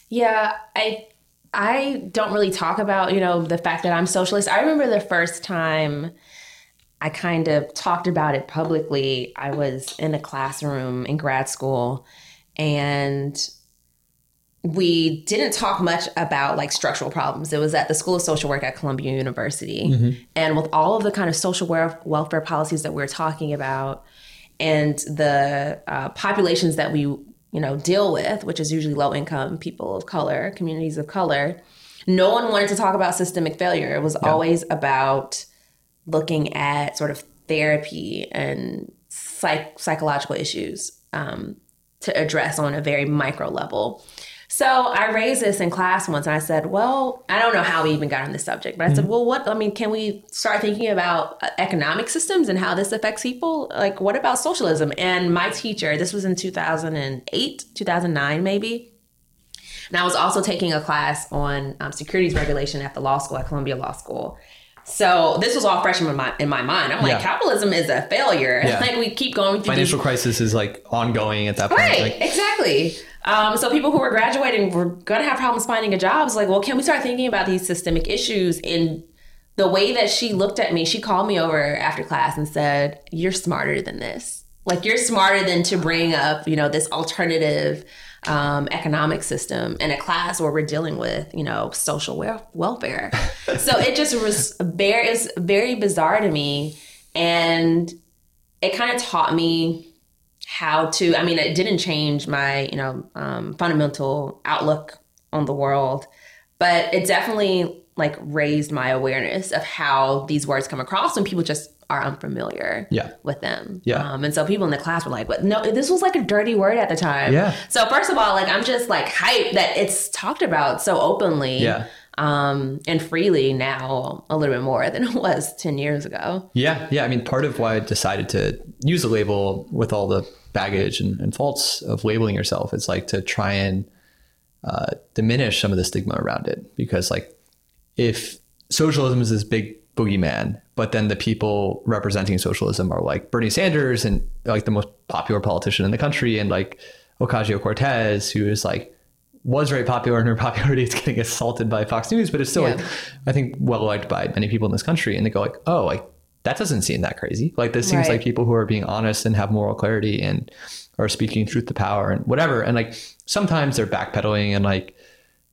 Speaker 2: Yeah, I I don't really talk about, you know, the fact that I'm socialist. I remember the first time I kind of talked about it publicly. I was in a classroom in grad school and we didn't talk much about like structural problems. It was at the School of Social Work at Columbia University. And with all of the kind of social welfare policies that we're talking about and the uh, populations that we, you know, deal with, which is usually low income people of color, communities of color, no one wanted to talk about systemic failure. It was always about looking at sort of therapy and psych- psychological issues um, to address on a very micro level. So I raised this in class once and I said, well, I don't know how we even got on this subject, but I said, well, what, I mean, can we start thinking about uh, economic systems and how this affects people? Like, what about socialism? And my teacher, this was in 2008, 2009, maybe. And I was also taking a class on um, securities regulation at the law school at Columbia Law School. So this was all fresh in my in my mind. I'm like,
Speaker 1: Yeah.
Speaker 2: capitalism is a failure.
Speaker 1: Yeah.
Speaker 2: like we keep going through these
Speaker 1: Financial crisis is like ongoing at that point.
Speaker 2: Right,
Speaker 1: Like,
Speaker 2: exactly. Um, so people who are graduating were going to have problems finding a job. It's like, well, can we start thinking about these systemic issues? And the way that she looked at me, she called me over after class and said, "You're smarter than this. Like you're smarter than to bring up, you know, this alternative." um, economic system in a class where we're dealing with, you know, social wel- welfare. so it just was very, it's very bizarre to me. And it kind of taught me how to, I mean, it didn't change my, you know, um, fundamental outlook on the world, but it definitely like raised my awareness of how these words come across when people just are unfamiliar
Speaker 1: Yeah.
Speaker 2: with them.
Speaker 1: Yeah.
Speaker 2: Um, and so people in the class were like, "What? No, this was like a dirty word at the time."
Speaker 1: Yeah.
Speaker 2: So first of all, like I'm just like hyped that it's talked about so openly.
Speaker 1: Yeah.
Speaker 2: Um, and freely now a little bit more than it was ten years ago.
Speaker 1: Yeah, yeah. I mean, part of why I decided to use a label with all the baggage and, and faults of labeling yourself It's like to try and uh, diminish some of the stigma around it. Because like, if socialism is this big boogeyman, but then the people representing socialism are like Bernie Sanders and like the most popular politician in the country, and like Ocasio Cortez, who is like was very popular and her popularity is getting assaulted by Fox News, but it's still
Speaker 2: Yeah.
Speaker 1: like I think well liked by many people in this country, and they go like, oh, like that doesn't seem that crazy. Like this seems
Speaker 2: Right.
Speaker 1: like people who are being honest and have moral clarity and are speaking truth to power and whatever. And like sometimes they're backpedaling and like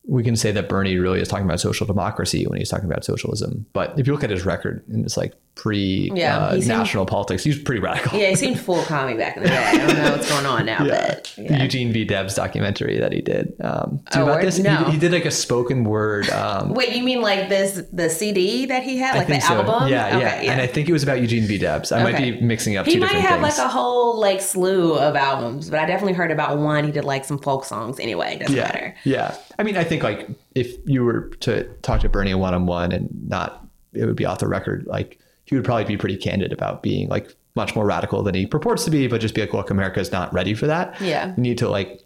Speaker 1: we can say that Bernie really is talking about social democracy when he's talking about socialism. But if you look at his record and it's like pre
Speaker 2: Yeah,
Speaker 1: uh,
Speaker 2: he
Speaker 1: national politics, he's pretty radical.
Speaker 2: Yeah, he seemed full commie back in the day. I don't know what's going on now,
Speaker 1: Yeah.
Speaker 2: but
Speaker 1: The
Speaker 2: yeah.
Speaker 1: Eugene V. Debs documentary that he did. Um, do you
Speaker 2: Oh,
Speaker 1: about this? He-
Speaker 2: No.
Speaker 1: He, did like a spoken word. Um,
Speaker 2: Wait, you mean like this the CD that he had, like the
Speaker 1: so.
Speaker 2: album?
Speaker 1: Yeah,
Speaker 2: Okay,
Speaker 1: yeah, And I think it was about Eugene V. Debs. I might be mixing up
Speaker 2: he
Speaker 1: two
Speaker 2: might have
Speaker 1: things.
Speaker 2: like a whole like slew of albums, but I definitely heard about one. He did like some folk songs. Anyway, it doesn't
Speaker 1: yeah,
Speaker 2: matter.
Speaker 1: yeah. I mean, I think like if you were to talk to Bernie one on one and not, it would be off the record. Like he would probably be pretty candid about being like much more radical than he purports to be, but just be like, look, America is not ready for that.
Speaker 2: Yeah.
Speaker 1: you need to like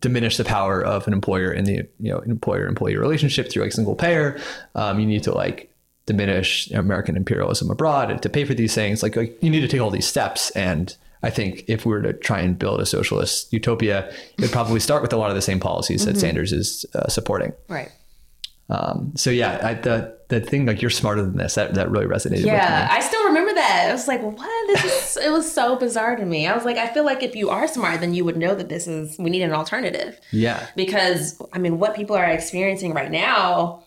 Speaker 1: diminish the power of an employer in the you know employer employee relationship through like single payer. Um, you need to like diminish American imperialism abroad and to pay for these things. Like, like you need to take all these steps. And I think if we were to try and build a socialist utopia, it would probably start with a lot of the same policies
Speaker 2: Mm-hmm.
Speaker 1: that Sanders is uh, supporting.
Speaker 2: Right.
Speaker 1: Um, so yeah, I, the the thing like you're smarter than this that that really resonated with
Speaker 2: Yeah,
Speaker 1: me.
Speaker 2: I still remember that. I was like, "What? This is." it was so bizarre to me. I was like, I feel like if you are smart, then you would know that this is. We need an alternative
Speaker 1: Yeah,
Speaker 2: because I mean, what people are experiencing right now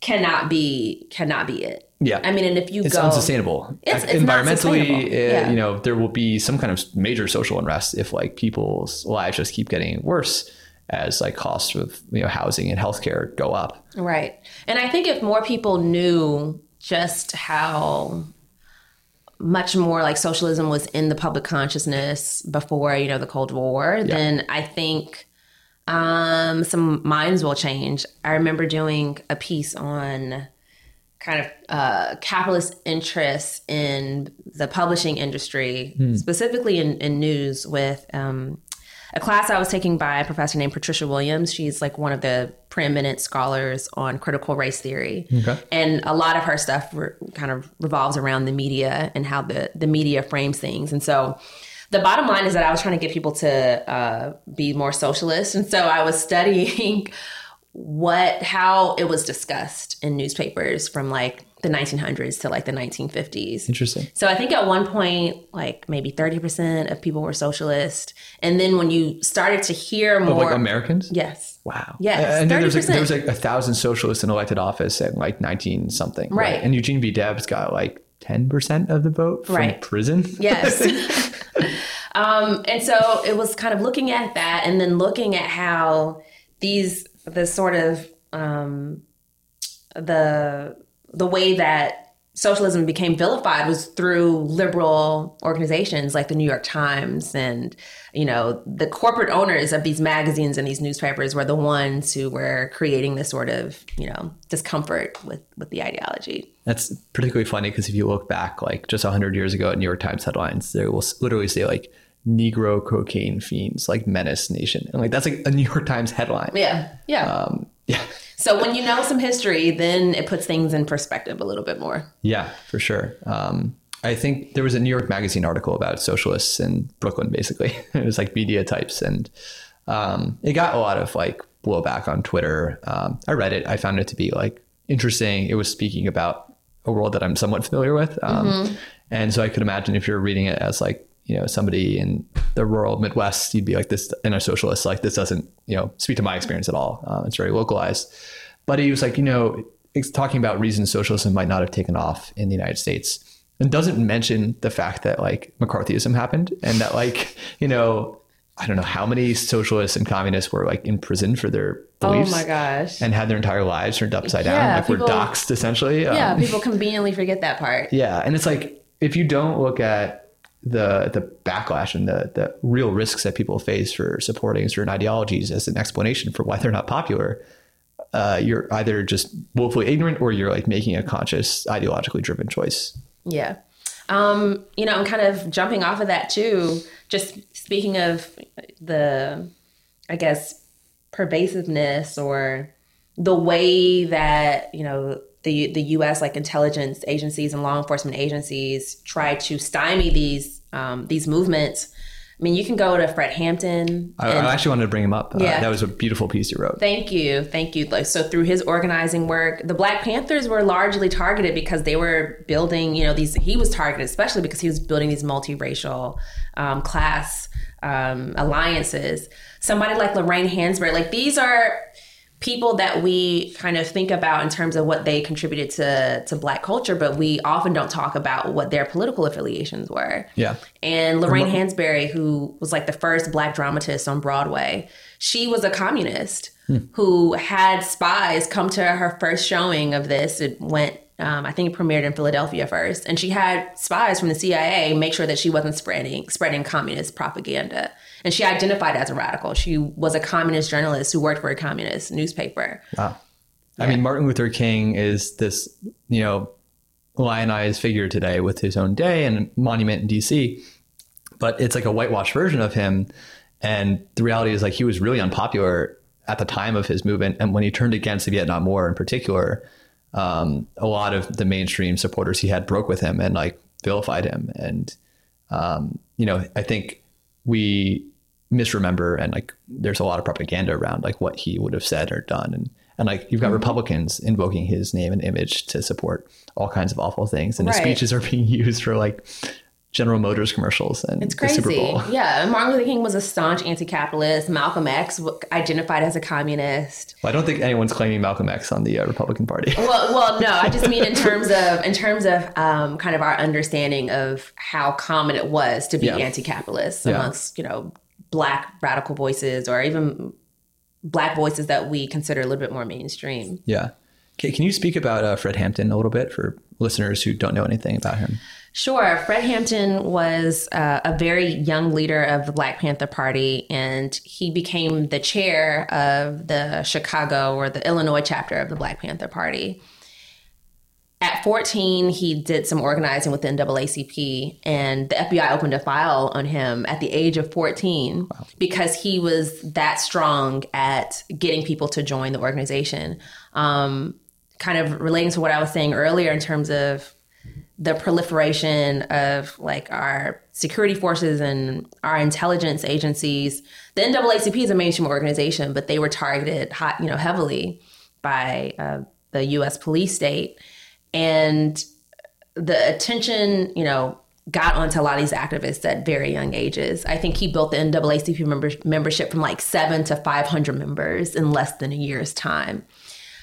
Speaker 2: cannot be cannot be it.
Speaker 1: yeah.
Speaker 2: I mean, and if you
Speaker 1: it's
Speaker 2: go,
Speaker 1: unsustainable.
Speaker 2: It's- it's
Speaker 1: Environmentally, uh,
Speaker 2: Yeah.
Speaker 1: you know, there will be some kind of major social unrest if like people's lives just keep getting worse as like costs of you know housing and healthcare go up.
Speaker 2: Right. And I think if more people knew just how much more like socialism was in the public consciousness before, you know, the Cold War, then I think um, some minds will change. I remember doing a piece on kind of uh, capitalist interests in the publishing industry, specifically in, in news, with um, a class I was taking by a professor named Patricia Williams. She's like one of the preeminent scholars on critical race theory.
Speaker 1: Okay.
Speaker 2: And a lot of her stuff re- kind of revolves around the media and how the, the media frames things. And so the bottom line is that I was trying to get people to uh, be more socialist. And so I was studying what how it was discussed in newspapers from like the 1900s to like the 1950s.
Speaker 1: Interesting.
Speaker 2: So I think at one point, like maybe 30% of people were socialist. And then when you started to hear more.
Speaker 1: like Americans.
Speaker 2: yes.
Speaker 1: Wow.
Speaker 2: Yes,
Speaker 1: I knew there was, like,
Speaker 2: 30%.
Speaker 1: there was like a thousand socialists in elected office at like 19 something.
Speaker 2: Right.
Speaker 1: And Eugene V. Debs got like 10% of the vote from
Speaker 2: Right.
Speaker 1: prison.
Speaker 2: Yes. um, and so it was kind of looking at that and then looking at how these, the sort of, um, the, the way that socialism became vilified was through liberal organizations like the New York Times and you know the corporate owners of these magazines and these newspapers were the ones who were creating this sort of you know discomfort with with the ideology.
Speaker 1: That's particularly funny because if you look back, like just 100 years ago at New York Times headlines, they will literally say like Negro cocaine fiends, like menace nation. And like that's like a New York Times headline.
Speaker 2: Yeah, yeah.
Speaker 1: Um, yeah.
Speaker 2: So when you know some history, then it puts things in perspective a little bit more.
Speaker 1: Yeah, for sure. Um, I think there was a New York Magazine article about socialists in Brooklyn, basically. it was like media types, and um, it got a lot of like blowback on Twitter. Um, I read it. I found it to be like interesting. It was speaking about a world that I'm somewhat familiar with, um, and so I could imagine if you're reading it as like you know somebody in the rural Midwest, you'd be like this, and a socialist like this doesn't you know speak to my experience at all. Um, it's very localized. But he was like, you know, it's talking about reasons socialism might not have taken off in the United States, and doesn't mention the fact that like McCarthyism happened, and that like you know, I don't know how many socialists and communists were like in prison for their beliefs.
Speaker 2: Oh my gosh.
Speaker 1: And had their entire lives turned upside
Speaker 2: Yeah,
Speaker 1: down, like
Speaker 2: people-
Speaker 1: we're doxxed essentially.
Speaker 2: Yeah,
Speaker 1: Um,
Speaker 2: people conveniently forget that part.
Speaker 1: yeah, and it's like if you don't look at the the backlash and the the real risks that people face for supporting certain ideologies as an explanation for why they're not popular, uh, you're either just woefully ignorant or you're like making a conscious ideologically driven choice.
Speaker 2: Yeah. Um, you know, I'm kind of jumping off of that too. Just speaking of the, I guess, pervasiveness or the way that, you know, the the US like intelligence agencies and law enforcement agencies try to stymie these um, these movements. I mean, you can go to Fred Hampton.
Speaker 1: I,
Speaker 2: and-
Speaker 1: I actually wanted to bring him up. Uh,
Speaker 2: Yeah.
Speaker 1: that was a beautiful piece you wrote.
Speaker 2: Thank you. Thank you. So through his organizing work, the Black Panthers were largely targeted because they were building, you know, these he was targeted especially because he was building these multiracial um, class um, alliances. Somebody like Lorraine Hansberry, like these are people that we kind of think about in terms of what they contributed to to black culture, but we often don't talk about what their political affiliations were.
Speaker 1: Yeah.
Speaker 2: And Lorraine Hansberry, who was like the first black dramatist on Broadway, she was a communist who had spies come to her first showing of this. It went, um, I think it premiered in Philadelphia first. And she had spies from the CIA make sure that she wasn't spreading spreading communist propaganda. And she identified as a radical. She was a communist journalist who worked for a communist newspaper.
Speaker 1: Wow. I mean, Martin Luther King is this, you know, lionized figure today with his own day and monument in DC, but it's like a whitewashed version of him. And the reality is, like, he was really unpopular at the time of his movement. And when he turned against the Vietnam War in particular, um, a lot of the mainstream supporters he had broke with him and like vilified him. And, um, you know, I think we misremember and like there's a lot of propaganda around like what he would have said or done and and like you've got Republicans invoking his name and image to support all kinds of awful things and his speeches are being used for like General Motors commercials and
Speaker 2: It's
Speaker 1: the Super
Speaker 2: crazy.
Speaker 1: Bowl.
Speaker 2: Yeah. Martin Luther King was a staunch anti capitalist. Malcolm X identified as a communist.
Speaker 1: Well, I don't think anyone's claiming Malcolm X on the uh, Republican Party.
Speaker 2: well, well, no, I just mean in terms of in terms of um, kind of our understanding of how common it was to be
Speaker 1: Yeah.
Speaker 2: anti-capitalist
Speaker 1: Yeah.
Speaker 2: amongst you know black radical voices or even black voices that we consider a little bit more mainstream.
Speaker 1: yeah. Okay, can you speak about uh, Fred Hampton a little bit for listeners who don't know anything about him?
Speaker 2: Sure. Fred Hampton was uh, a very young leader of the Black Panther Party, and he became the chair of the Chicago or the Illinois chapter of the Black Panther Party. At 14, he did some organizing with the NAACP, and the FBI opened a file on him at the age of 14 because he was that strong at getting people to join the organization. Um, kind of relating to what I was saying earlier in terms of the proliferation of like our security forces and our intelligence agencies. The NAACP is a mainstream organization, but they were targeted, hot, you know, heavily by uh, the U.S. police state, and the attention, you know, got onto a lot of these activists at very young ages. I think he built the NAACP member- membership from like seven to five hundred members in less than a year's time.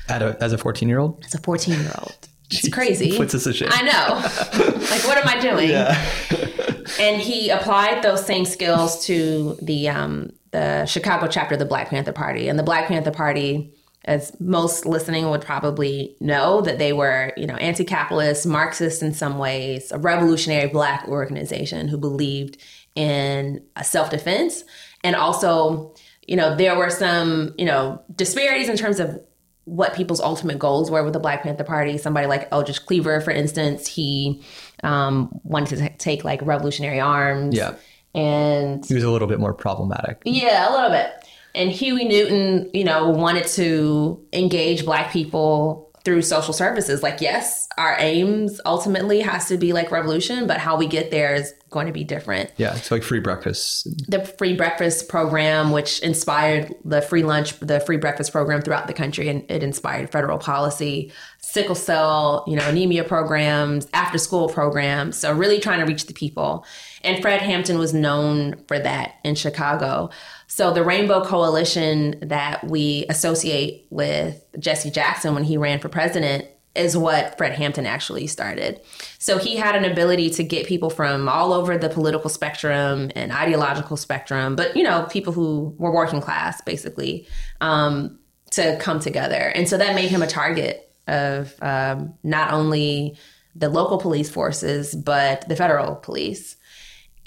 Speaker 1: At a, as a 14 year old?
Speaker 2: As a fourteen year old. It's crazy.
Speaker 1: Puts us to shame.
Speaker 2: I know. like, what am I doing? and he applied those same skills to the um, the Chicago chapter of the Black Panther Party. And the Black Panther Party, as most listening would probably know, that they were, you know, anti-capitalist, Marxist in some ways, a revolutionary Black organization who believed in a self-defense, and also, you know, there were some, you know, disparities in terms of what people's ultimate goals were with the Black Panther Party. Somebody like Eldridge Cleaver, for instance, he um, wanted to take like revolutionary arms.
Speaker 1: Yeah.
Speaker 2: And
Speaker 1: He was a little bit more problematic.
Speaker 2: yeah, a little bit. And Huey Newton, you know, wanted to engage Black people through social services. Like, yes, our aims ultimately has to be like revolution, but how we get there is going to be different.
Speaker 1: Yeah, it's like free breakfast.
Speaker 2: The free breakfast program, which inspired the free lunch, the free breakfast program throughout the country, and it inspired federal policy, sickle cell, you know, anemia programs, after school programs. So really trying to reach the people. And Fred Hampton was known for that in Chicago. So the Rainbow Coalition that we associate with Jesse Jackson when he ran for president is what Fred Hampton actually started. So he had an ability to get people from all over the political spectrum and ideological spectrum, but you know, people who were working class basically, um, to come together. And so that made him a target of um, not only the local police forces, but the federal police.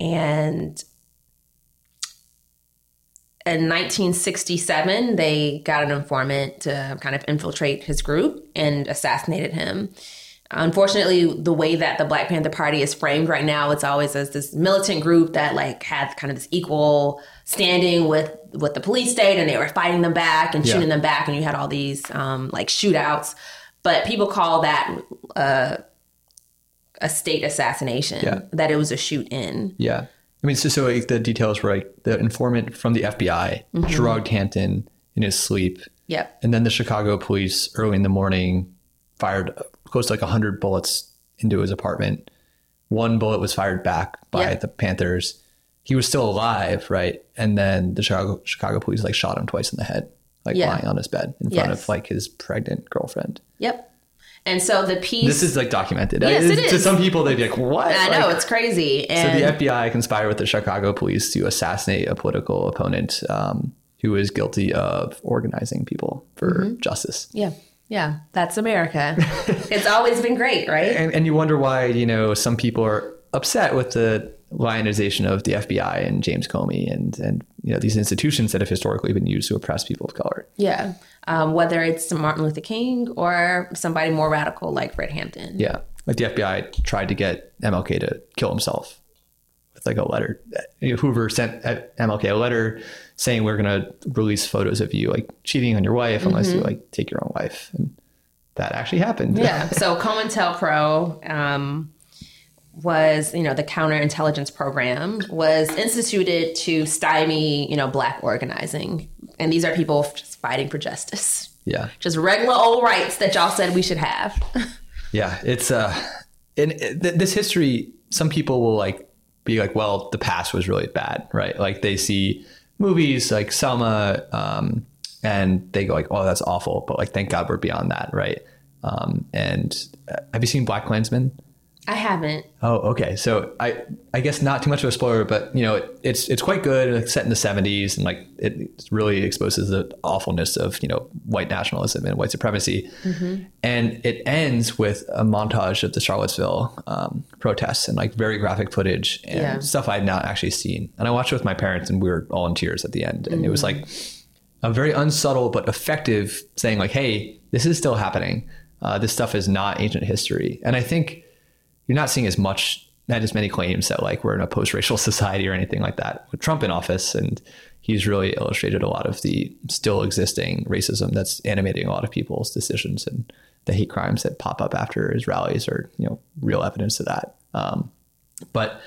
Speaker 2: And in 1967, they got an informant to kind of infiltrate his group and assassinated him. Unfortunately, the way that the Black Panther Party is framed right now, it's always as this militant group that like had kind of this equal standing with with the police state, and they were fighting them back and shooting yeah. them back, and you had all these um, like shootouts. But people call that uh, a state assassination.
Speaker 1: Yeah.
Speaker 2: That it was a shoot in.
Speaker 1: Yeah. I mean, so, so like the details were like the informant from the FBI mm-hmm. drugged Hampton in his sleep.
Speaker 2: Yep.
Speaker 1: And then the Chicago police early in the morning fired close to like 100 bullets into his apartment. One bullet was fired back by yep. the Panthers. He was still alive, right? And then the Chicago Chicago police like shot him twice in the head, like yeah. lying on his bed in front yes. of like his pregnant girlfriend.
Speaker 2: Yep. And so the piece.
Speaker 1: This is like documented.
Speaker 2: Yes, it is.
Speaker 1: To some people, they'd be like, what?
Speaker 2: I know,
Speaker 1: like,
Speaker 2: it's crazy. And
Speaker 1: so the FBI conspired with the Chicago police to assassinate a political opponent um, who was guilty of organizing people for mm-hmm. justice.
Speaker 2: Yeah. Yeah. That's America. it's always been great, right?
Speaker 1: And, and you wonder why, you know, some people are upset with the lionization of the FBI and James Comey and and you know these institutions that have historically been used to oppress people of color.
Speaker 2: Yeah, um, whether it's Martin Luther King or somebody more radical like Fred Hampton.
Speaker 1: Yeah, like the FBI tried to get MLK to kill himself with like a letter. Hoover sent MLK a letter saying we're going to release photos of you like cheating on your wife unless mm-hmm. you like take your own wife, and that actually happened.
Speaker 2: Yeah. so COINTELPRO. Um, was you know the counterintelligence program was instituted to stymie you know black organizing. And these are people just fighting for justice.
Speaker 1: Yeah.
Speaker 2: Just regular old rights that y'all said we should have.
Speaker 1: Yeah it's uh in this history some people will like be like well the past was really bad right? Like they see movies like selma um and they go like oh that's awful. But like thank god we're beyond that right? Um and uh, have you seen BlacKkKlansman
Speaker 2: I haven't.
Speaker 1: Oh, okay. So I I guess not too much of a spoiler, but you know it, it's it's quite good. It's set in the '70s, and like it really exposes the awfulness of you know white nationalism and white supremacy. Mm-hmm. And it ends with a montage of the Charlottesville um, protests and like very graphic footage and yeah. stuff I had not actually seen. And I watched it with my parents, and we were all in tears at the end. And mm-hmm. it was mm. like a very unsubtle but effective saying like, "Hey, this is still happening. Uh, this stuff is not ancient history." And I think you're not seeing as much, not as many claims that like we're in a post-racial society or anything like that with Trump in office. And he's really illustrated a lot of the still existing racism that's animating a lot of people's decisions and the hate crimes that pop up after his rallies are, you know, real evidence of that. Um, but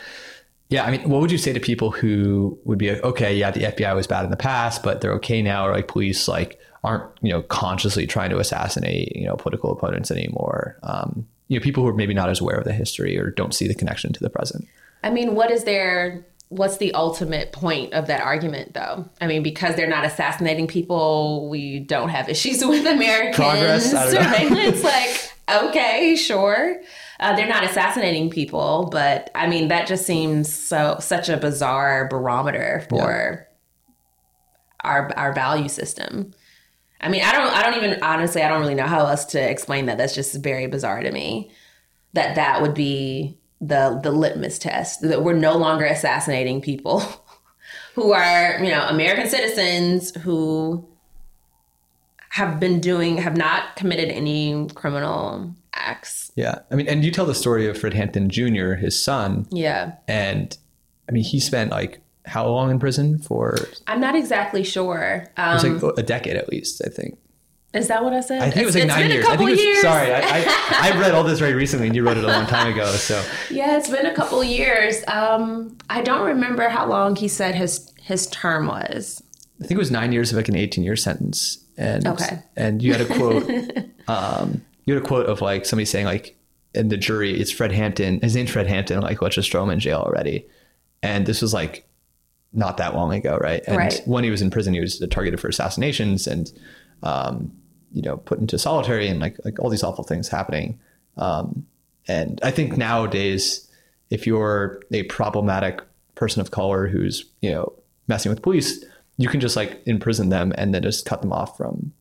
Speaker 1: yeah, I mean, what would you say to people who would be like, okay, yeah, the FBI was bad in the past, but they're okay now, or like police like aren't you know consciously trying to assassinate you know political opponents anymore? Um, you know people who are maybe not as aware of the history or don't see the connection to the present.
Speaker 2: I mean, what is their what's the ultimate point of that argument though? I mean, because they're not assassinating people, we don't have issues with American
Speaker 1: Progress,
Speaker 2: surveillance. like, okay, sure. Uh, they're not assassinating people, but I mean that just seems so such a bizarre barometer for yeah. our our value system. I mean, I don't I don't even honestly I don't really know how else to explain that. That's just very bizarre to me. That that would be the the litmus test that we're no longer assassinating people who are, you know, American citizens who have been doing have not committed any criminal acts.
Speaker 1: Yeah. I mean, and you tell the story of Fred Hampton Jr., his son.
Speaker 2: Yeah.
Speaker 1: And I mean, he spent like how long in prison for?
Speaker 2: I'm not exactly sure.
Speaker 1: Um, it was like a decade at least, I think.
Speaker 2: Is that what I said?
Speaker 1: I think it was like
Speaker 2: It's
Speaker 1: nine
Speaker 2: been a
Speaker 1: years. I
Speaker 2: couple
Speaker 1: think it was,
Speaker 2: years.
Speaker 1: Sorry, I, I, I read all this very recently, and you wrote it a long time ago. So
Speaker 2: Yeah, it's been a couple years. Um, I don't remember how long he said his his term was.
Speaker 1: I think it was nine years of like an 18 year sentence. And
Speaker 2: Okay.
Speaker 1: and you had a quote, um, you had a quote of like somebody saying like in the jury, it's Fred Hampton. His name's Fred Hampton. Like let's just throw him in jail already. And this was like not that long ago, right? And
Speaker 2: Right.
Speaker 1: when he was in prison, he was targeted for assassinations and um, you know put into solitary and like like all these awful things happening. Um, and I think nowadays, if you're a problematic person of color who's you know messing with police, you can just like imprison them and then just cut them off from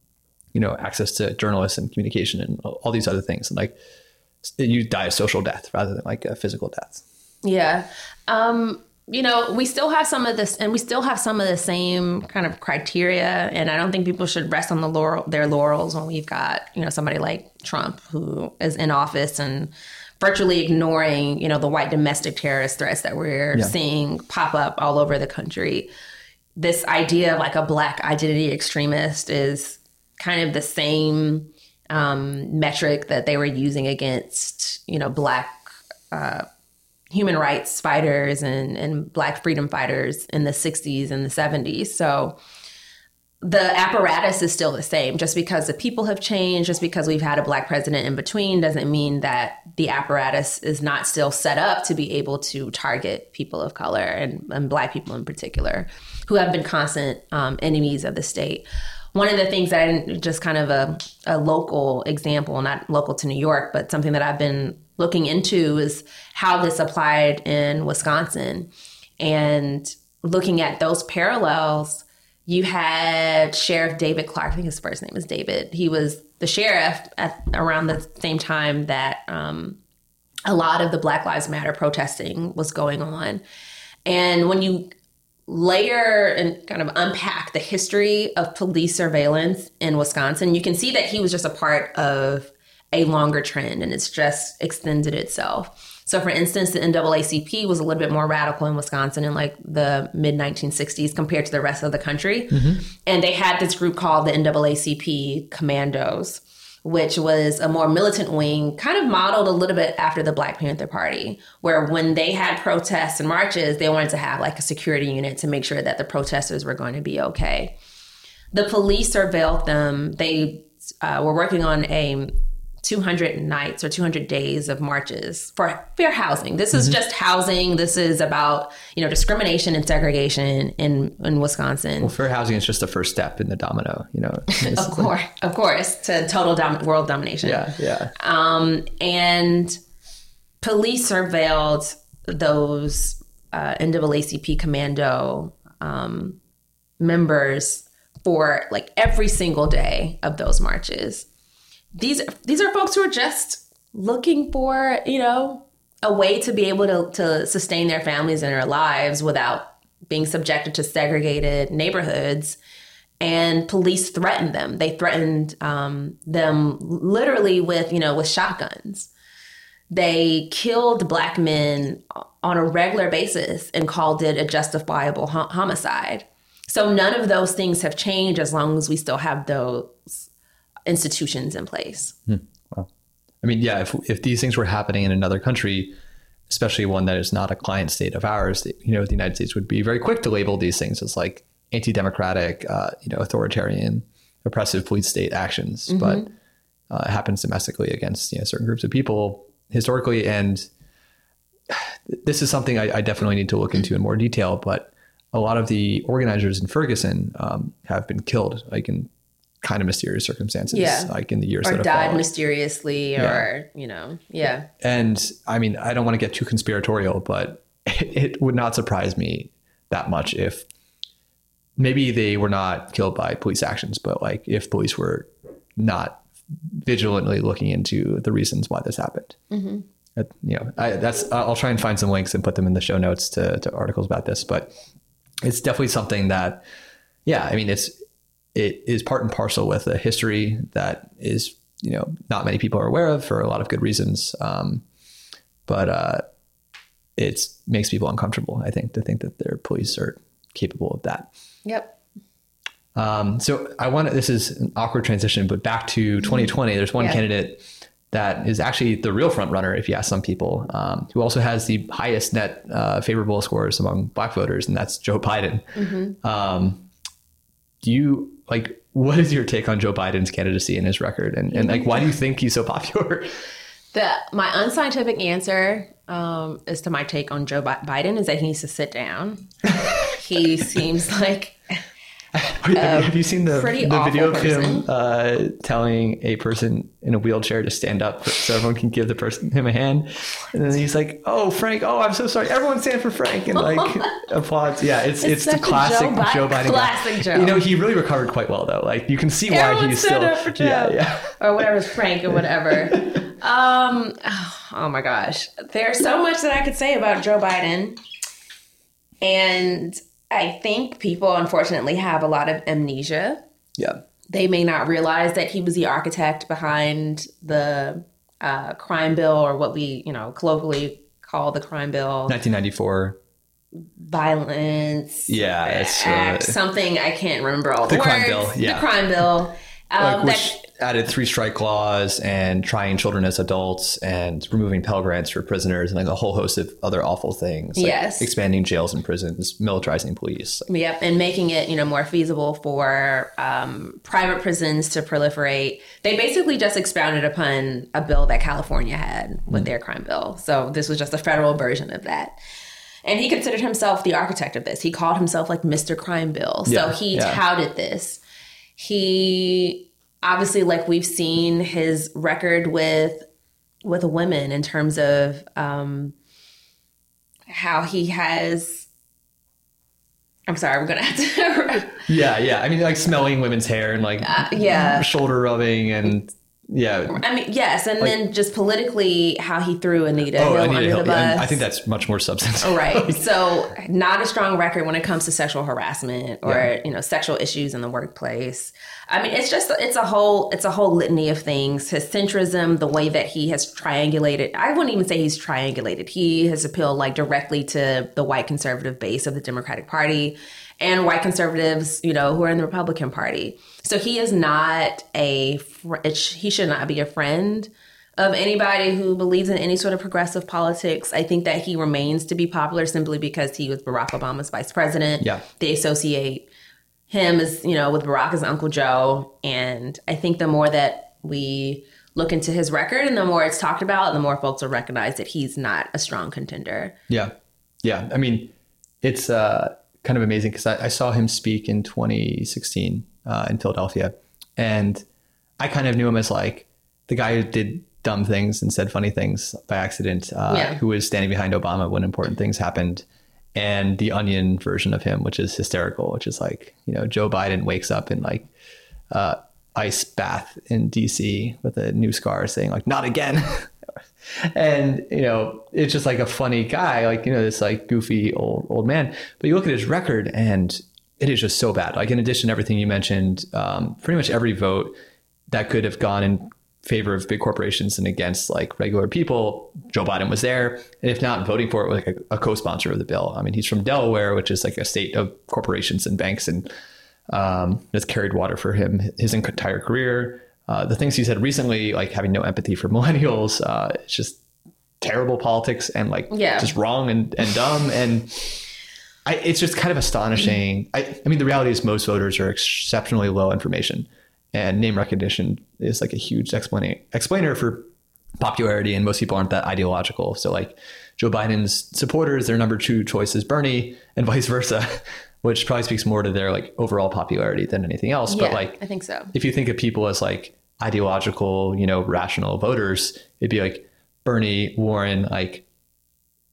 Speaker 1: you know access to journalists and communication and all these other things. And like you die a social death rather than like a physical death.
Speaker 2: Yeah. Um, you know, we still have some of this, and we still have some of the same kind of criteria. And I don't think people should rest on the laurel, their laurels when we've got, you know, somebody like Trump who is in office and virtually ignoring, you know, the white domestic terrorist threats that we're
Speaker 1: Yeah.
Speaker 2: seeing pop up all over the country. This idea of like a black identity extremist is kind of the same um, metric that they were using against, you know, black human rights fighters and, and black freedom fighters in the 60s and the 70s. So the apparatus is still the same. Just because the people have changed, just because we've had a black president in between, doesn't mean that the apparatus is not still set up to be able to target people of color and, and black people in particular, who have been constant um, enemies of the state. One of the things that I just kind of a, a local example, not local to New York, but something that I've been looking into is how this applied in Wisconsin. And looking at those parallels, you had Sheriff David Clarke. I think his first name is David. He was the sheriff at around the same time that um, a lot of the Black Lives Matter protesting was going on. And when you layer and kind of unpack the history of police surveillance in Wisconsin, you can see that he was just a part of a longer trend and it's just extended itself. So, for instance, the NAACP was a little bit more radical in Wisconsin in like the mid 1960s compared to the rest of the country. And they had this group called the NAACP Commandos, which was a more militant wing, kind of modeled a little bit after the Black Panther Party, where when they had protests and marches, they wanted to have like a security unit to make sure that the protesters were going to be okay. The police surveilled them. They uh, were working on a 200 nights or 200 days of marches for fair housing. This is just housing. This is about, you know, discrimination and segregation in, in Wisconsin.
Speaker 1: Well, fair housing is just the first step in the domino, you know.
Speaker 2: Of course, of course, to total dom- world domination.
Speaker 1: yeah, yeah.
Speaker 2: Um, and police surveilled those uh, NAACP commando um, members for like every single day of those marches. These these are folks who are just looking for you know a way to be able to to sustain their families and their lives without being subjected to segregated neighborhoods and police threatened them. They threatened um, them literally with, you know, with shotguns. They killed black men on a regular basis and called it a justifiable ho- homicide. So none of those things have changed as long as we still have those institutions in place.
Speaker 1: I mean, yeah, if, if these things were happening in another country, especially one that is not a client state of ours, you know, the United States would be very quick to label these things as like anti-democratic, uh, you know, authoritarian, oppressive police state actions. But uh, it happens domestically against you know certain groups of people historically, and this is something I, I definitely need to look into in more detail. But a lot of the organizers in Ferguson um, have been killed, like in kind of mysterious circumstances,
Speaker 2: Yeah.
Speaker 1: like in the years
Speaker 2: Or
Speaker 1: that
Speaker 2: died
Speaker 1: followed.
Speaker 2: mysteriously, or, you know, yeah.
Speaker 1: And I mean, I don't want to get too conspiratorial, but it would not surprise me that much if maybe they were not killed by police actions, but like if police were not vigilantly looking into the reasons why this happened. Uh, you know, I, that's I'll try and find some links and put them in the show notes to, to articles about this, but it's definitely something that, yeah, I mean, it's it is part and parcel with a history that is you know not many people are aware of for a lot of good reasons. Um, but uh, it makes people uncomfortable. I think to think that their police are capable of that.
Speaker 2: Yep.
Speaker 1: Um, so I want to, this is an awkward transition, but back to 2020, there's one
Speaker 2: Yeah.
Speaker 1: candidate that is actually the real front runner, if you ask some people, um, who also has the highest net uh, favorable scores among black voters, and that's Joe Biden. Um, do you like, what is your take on Joe Biden's candidacy and his record? And, and like, why do you think he's so popular?
Speaker 2: The my unscientific answer um, as to my take on Joe Biden is that he needs to sit down. he seems like
Speaker 1: Have you seen the, the video of him uh, telling a person in a wheelchair to stand up so everyone can give the person him a hand? And then he's like, "Oh, Frank! Oh, I'm so sorry. Everyone stand for Frank!" And like applauds. Yeah, it's it's, the classic
Speaker 2: Joe
Speaker 1: Joe Biden. guy.
Speaker 2: classic Joe.
Speaker 1: You know, he really recovered quite well though. Like you can see why
Speaker 2: Everyone
Speaker 1: he's still
Speaker 2: up for Joe.
Speaker 1: yeah yeah.
Speaker 2: or whatever, Frank or whatever. um, oh my gosh, there's so much that I could say about Joe Biden, and I think people unfortunately have a lot of amnesia.
Speaker 1: Yeah.
Speaker 2: They may not realize that he was the architect behind the uh, crime bill, or what we you know colloquially call the crime bill,
Speaker 1: 1994.
Speaker 2: violence.
Speaker 1: Yeah, it's,
Speaker 2: act,
Speaker 1: uh,
Speaker 2: something I can't remember all the,
Speaker 1: The crime
Speaker 2: words.
Speaker 1: bill, yeah.
Speaker 2: The crime bill. Um,
Speaker 1: Like,
Speaker 2: that-
Speaker 1: which added three strike laws and trying children as adults and removing Pell Grants for prisoners and like a whole host of other awful things. like
Speaker 2: Yes.
Speaker 1: Expanding jails and prisons, militarizing police.
Speaker 2: Yep, and making it you know more feasible for um, private prisons to proliferate. They basically just expounded upon a bill that California had with their crime bill. So this was just a federal version of that. And he considered himself the architect of this. He called himself like Mr. Crime Bill. So
Speaker 1: Yeah,
Speaker 2: he
Speaker 1: yeah.
Speaker 2: touted this. He obviously, like we've seen, his record with with women in terms of um, how he has. I'm sorry, I'm gonna have to.
Speaker 1: Yeah, yeah. I mean, like smelling women's hair and like
Speaker 2: Uh, yeah.
Speaker 1: shoulder rubbing and yeah.
Speaker 2: I mean, yes, and then just politically, how he threw Anita
Speaker 1: Oh,
Speaker 2: Hill
Speaker 1: Anita
Speaker 2: under
Speaker 1: Hill.
Speaker 2: the bus.
Speaker 1: I, I think that's much more substance.
Speaker 2: right. So, not a strong record when it comes to sexual harassment or
Speaker 1: Yeah.
Speaker 2: you know sexual issues in the workplace. I mean, it's just it's a whole it's a whole litany of things. His centrism, the way that he has triangulated. I wouldn't even say he's triangulated. He has appealed like directly to the white conservative base of the Democratic Party and white conservatives, you know, who are in the Republican Party. So he is not a fr- it sh- he should not be a friend of anybody who believes in any sort of progressive politics. I think that he remains to be popular simply because he was Barack Obama's vice president.
Speaker 1: Yeah.
Speaker 2: They associate him as, you know, with Barack as Uncle Joe. And I think the more that we look into his record and the more it's talked about, the more folks will recognize that he's not a strong contender.
Speaker 1: Yeah. Yeah. I mean, it's uh, kind of amazing because I, I saw him speak in 2016 uh, in Philadelphia. And I kind of knew him as like the guy who did dumb things and said funny things by accident, uh,
Speaker 2: Yeah.
Speaker 1: who was standing behind Obama when important things happened. And the onion version of him, which is hysterical, which is like, you know, Joe Biden wakes up in like uh, ice bath in DC with a new scar saying like, not again. and you know it's just like a funny guy like you know this like goofy old old man. But you look at his record and it is just so bad. Like in addition to everything you mentioned um, pretty much every vote that could have gone in favor of big corporations and against like regular people joe biden was there. And if not voting for it was like a, a co-sponsor of the bill. I mean he's from delaware which is like a state of corporations and banks and um, that's carried water for him his entire career. Uh, the things he said recently, like having no empathy for millennials, uh, it's just terrible politics and like
Speaker 2: Yeah.
Speaker 1: just wrong and, and dumb. And I, it's just kind of astonishing. I, I mean, the reality is most voters are exceptionally low information, and name recognition is like a huge explainer explainer for popularity. And most people aren't that ideological. So like Joe Biden's supporters, their number two choice is Bernie, and vice versa, which probably speaks more to their like overall popularity than anything else.
Speaker 2: Yeah,
Speaker 1: But like
Speaker 2: I think so.
Speaker 1: if you think of people as like ideological, you know, rational voters, it'd be like Bernie, Warren, like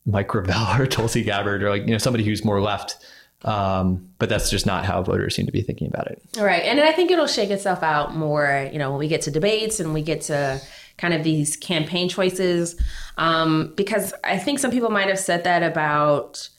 Speaker 1: Mike Gravel or Tulsi Gabbard, or like, you know, somebody who's more left. Um, but that's just not how voters seem to be thinking about it.
Speaker 2: Right. And I think it'll shake itself out more, you know, when we get to debates and we get to kind of these campaign choices. Um, because I think some people might have said that about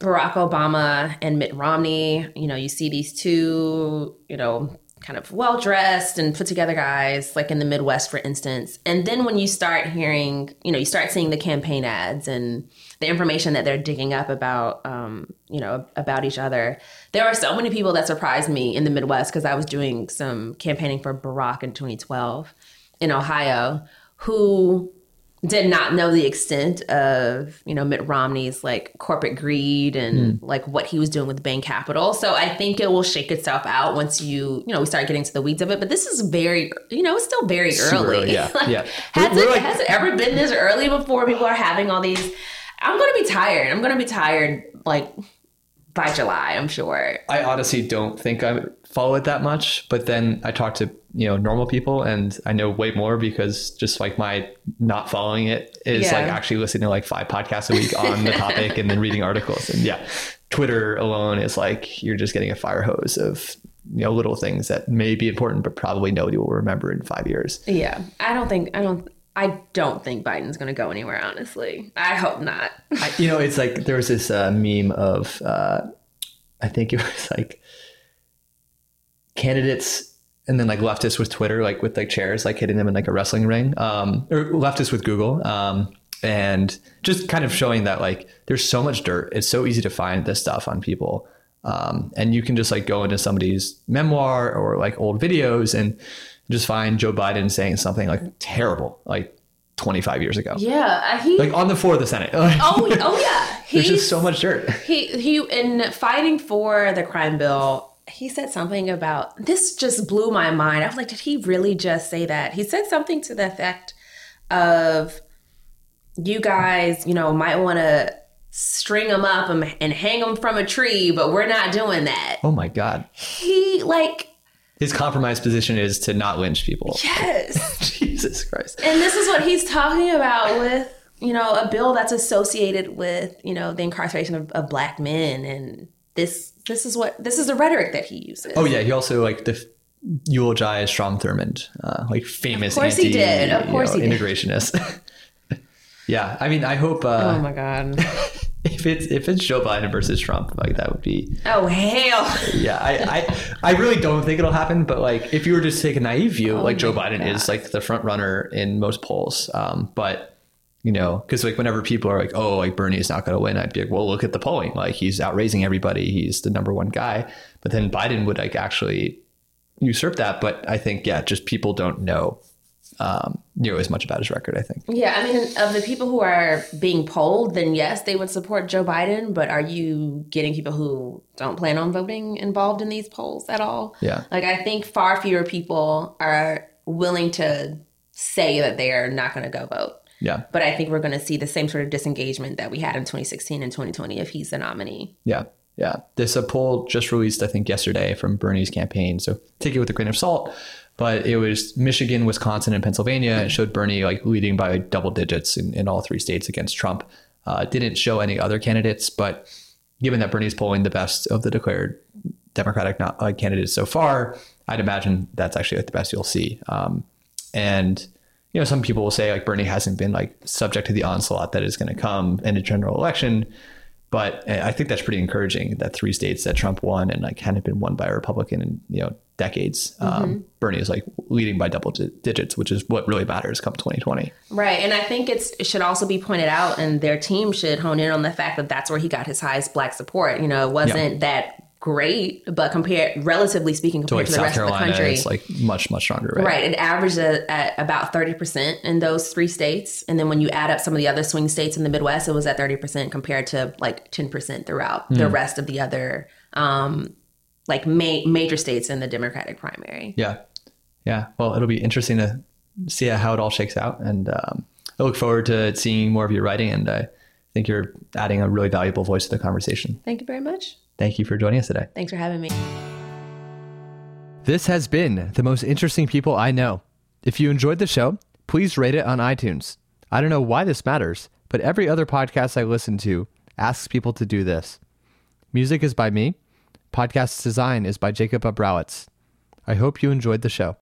Speaker 2: Barack Obama and Mitt Romney. You know, you see these two, you know, kind of well dressed and put together guys, like in the Midwest, for instance. And then when you start hearing, you know, you start seeing the campaign ads and the information that they're digging up about, um, you know, about each other. There are so many people that surprised me in the Midwest because I was doing some campaigning for Barack in 2012 in Ohio who did not know the extent of you know Mitt Romney's like corporate greed and mm. like what he was doing with Bain Capital. So I think it will shake itself out once you you know we start getting to the weeds of it. But this is very you know it's still very early.
Speaker 1: early. Yeah,
Speaker 2: like,
Speaker 1: yeah.
Speaker 2: Has it, like, has it ever been this early before? People are having all these. I'm going to be tired. I'm going to be tired like by July. I'm sure.
Speaker 1: I honestly don't think I follow it that much, but then I talk to you know normal people and i know way more because just like my not following it is yeah. like actually listening to like five podcasts a week on the topic and then reading articles and yeah twitter alone is like you're just getting a fire hose of you know little things that may be important but probably nobody will remember in five years
Speaker 2: yeah i don't think i don't I don't think Biden's going to go anywhere. Honestly, I hope not.
Speaker 1: I, you know, it's like there was this uh, meme of uh, I think it was like candidates and then like leftists with Twitter, like with like chairs, like hitting them in like a wrestling ring, um, or leftists with Google, um, and just kind of showing that like there's so much dirt. It's so easy to find this stuff on people, um, and you can just like go into somebody's memoir or like old videos and just find Joe Biden saying something like terrible, like 25 years ago.
Speaker 2: Yeah, he
Speaker 1: like on the floor of the Senate.
Speaker 2: oh, oh yeah.
Speaker 1: There's just so much dirt.
Speaker 2: He he in fighting for the crime bill he said something about this just blew my mind. I was like, did he really just say that? He said something to the effect of you guys, you know, might want to string them up and, and hang them from a tree, but we're not doing that.
Speaker 1: Oh my God.
Speaker 2: He like
Speaker 1: his compromise position is to not lynch people.
Speaker 2: Yes.
Speaker 1: Jesus Christ.
Speaker 2: And this is what he's talking about with, you know, a bill that's associated with, you know, the incarceration of, of black men and this this is what this is the rhetoric that he uses.
Speaker 1: Oh yeah, he also like the eulogized Strom Thurmond, uh, like famous.
Speaker 2: Of course anti, he did. Of course
Speaker 1: you know, he integrationist. yeah, I mean, I hope. Uh,
Speaker 2: oh my god.
Speaker 1: if it's if it's Joe Biden versus Trump, like that would be.
Speaker 2: Oh hell.
Speaker 1: yeah, I, I I really don't think it'll happen. But like, if you were to take a naive view, oh like Joe Biden god. is like the front runner in most polls. Um, but you know, because like whenever people are like, oh, like Bernie is not going to win, I'd be like, well, look at the polling. Like he's outraising everybody. He's the number one guy. But then Biden would like actually usurp that. But I think, yeah, just people don't know, um, you know, as much about his record, I think.
Speaker 2: Yeah. I mean, of the people who are being polled, then yes, they would support Joe Biden. But are you getting people who don't plan on voting involved in these polls at all?
Speaker 1: Yeah.
Speaker 2: Like I think far fewer people are willing to say that they are not going to go vote.
Speaker 1: Yeah.
Speaker 2: But I think we're going to see the same sort of disengagement that we had in 2016 and 2020 if he's the nominee.
Speaker 1: Yeah. Yeah. This a poll just released, I think, yesterday from Bernie's campaign. So take it with a grain of salt. But it was Michigan, Wisconsin, and Pennsylvania. It showed Bernie like leading by double digits in, in all three states against Trump. Uh, didn't show any other candidates, but given that Bernie's polling the best of the declared Democratic not, uh, candidates so far, I'd imagine that's actually like the best you'll see. Um, and you know, some people will say like Bernie hasn't been like subject to the onslaught that is going to come in a general election. But eh, I think that's pretty encouraging that three states that Trump won and like hadn't been won by a Republican in you know decades. Um, mm-hmm. Um, Bernie is like leading by double digits, which is what really matters come 2020.
Speaker 2: Right, and I think it's it should also be pointed out, and their team should hone in on the fact that that's where he got his highest black support. You know, it wasn't yeah. that great, but compared, relatively speaking, compared to, like to the rest Carolina, of the country,
Speaker 1: it's like much, much stronger, right?
Speaker 2: Right. It averaged at, at about 30% in those three states. And then when you add up some of the other swing states in the Midwest, it was at 30% compared to like 10% throughout mm. the hmm. rest of the other, um, like ma- major states in the Democratic primary.
Speaker 1: Yeah. Yeah. Well, it'll be interesting to see how it all shakes out. And um, I look forward to seeing more of your writing. And I think you're adding a really valuable voice to the conversation.
Speaker 2: Thank you very much.
Speaker 1: Thank you for joining us today.
Speaker 2: Thanks for having me.
Speaker 1: This has been the most interesting people I know. If you enjoyed the show, please rate it on iTunes. I don't know why this matters, but every other podcast I listen to asks people to do this. Music is by me. Podcast design is by Jacob Abrowitz. I hope you enjoyed the show.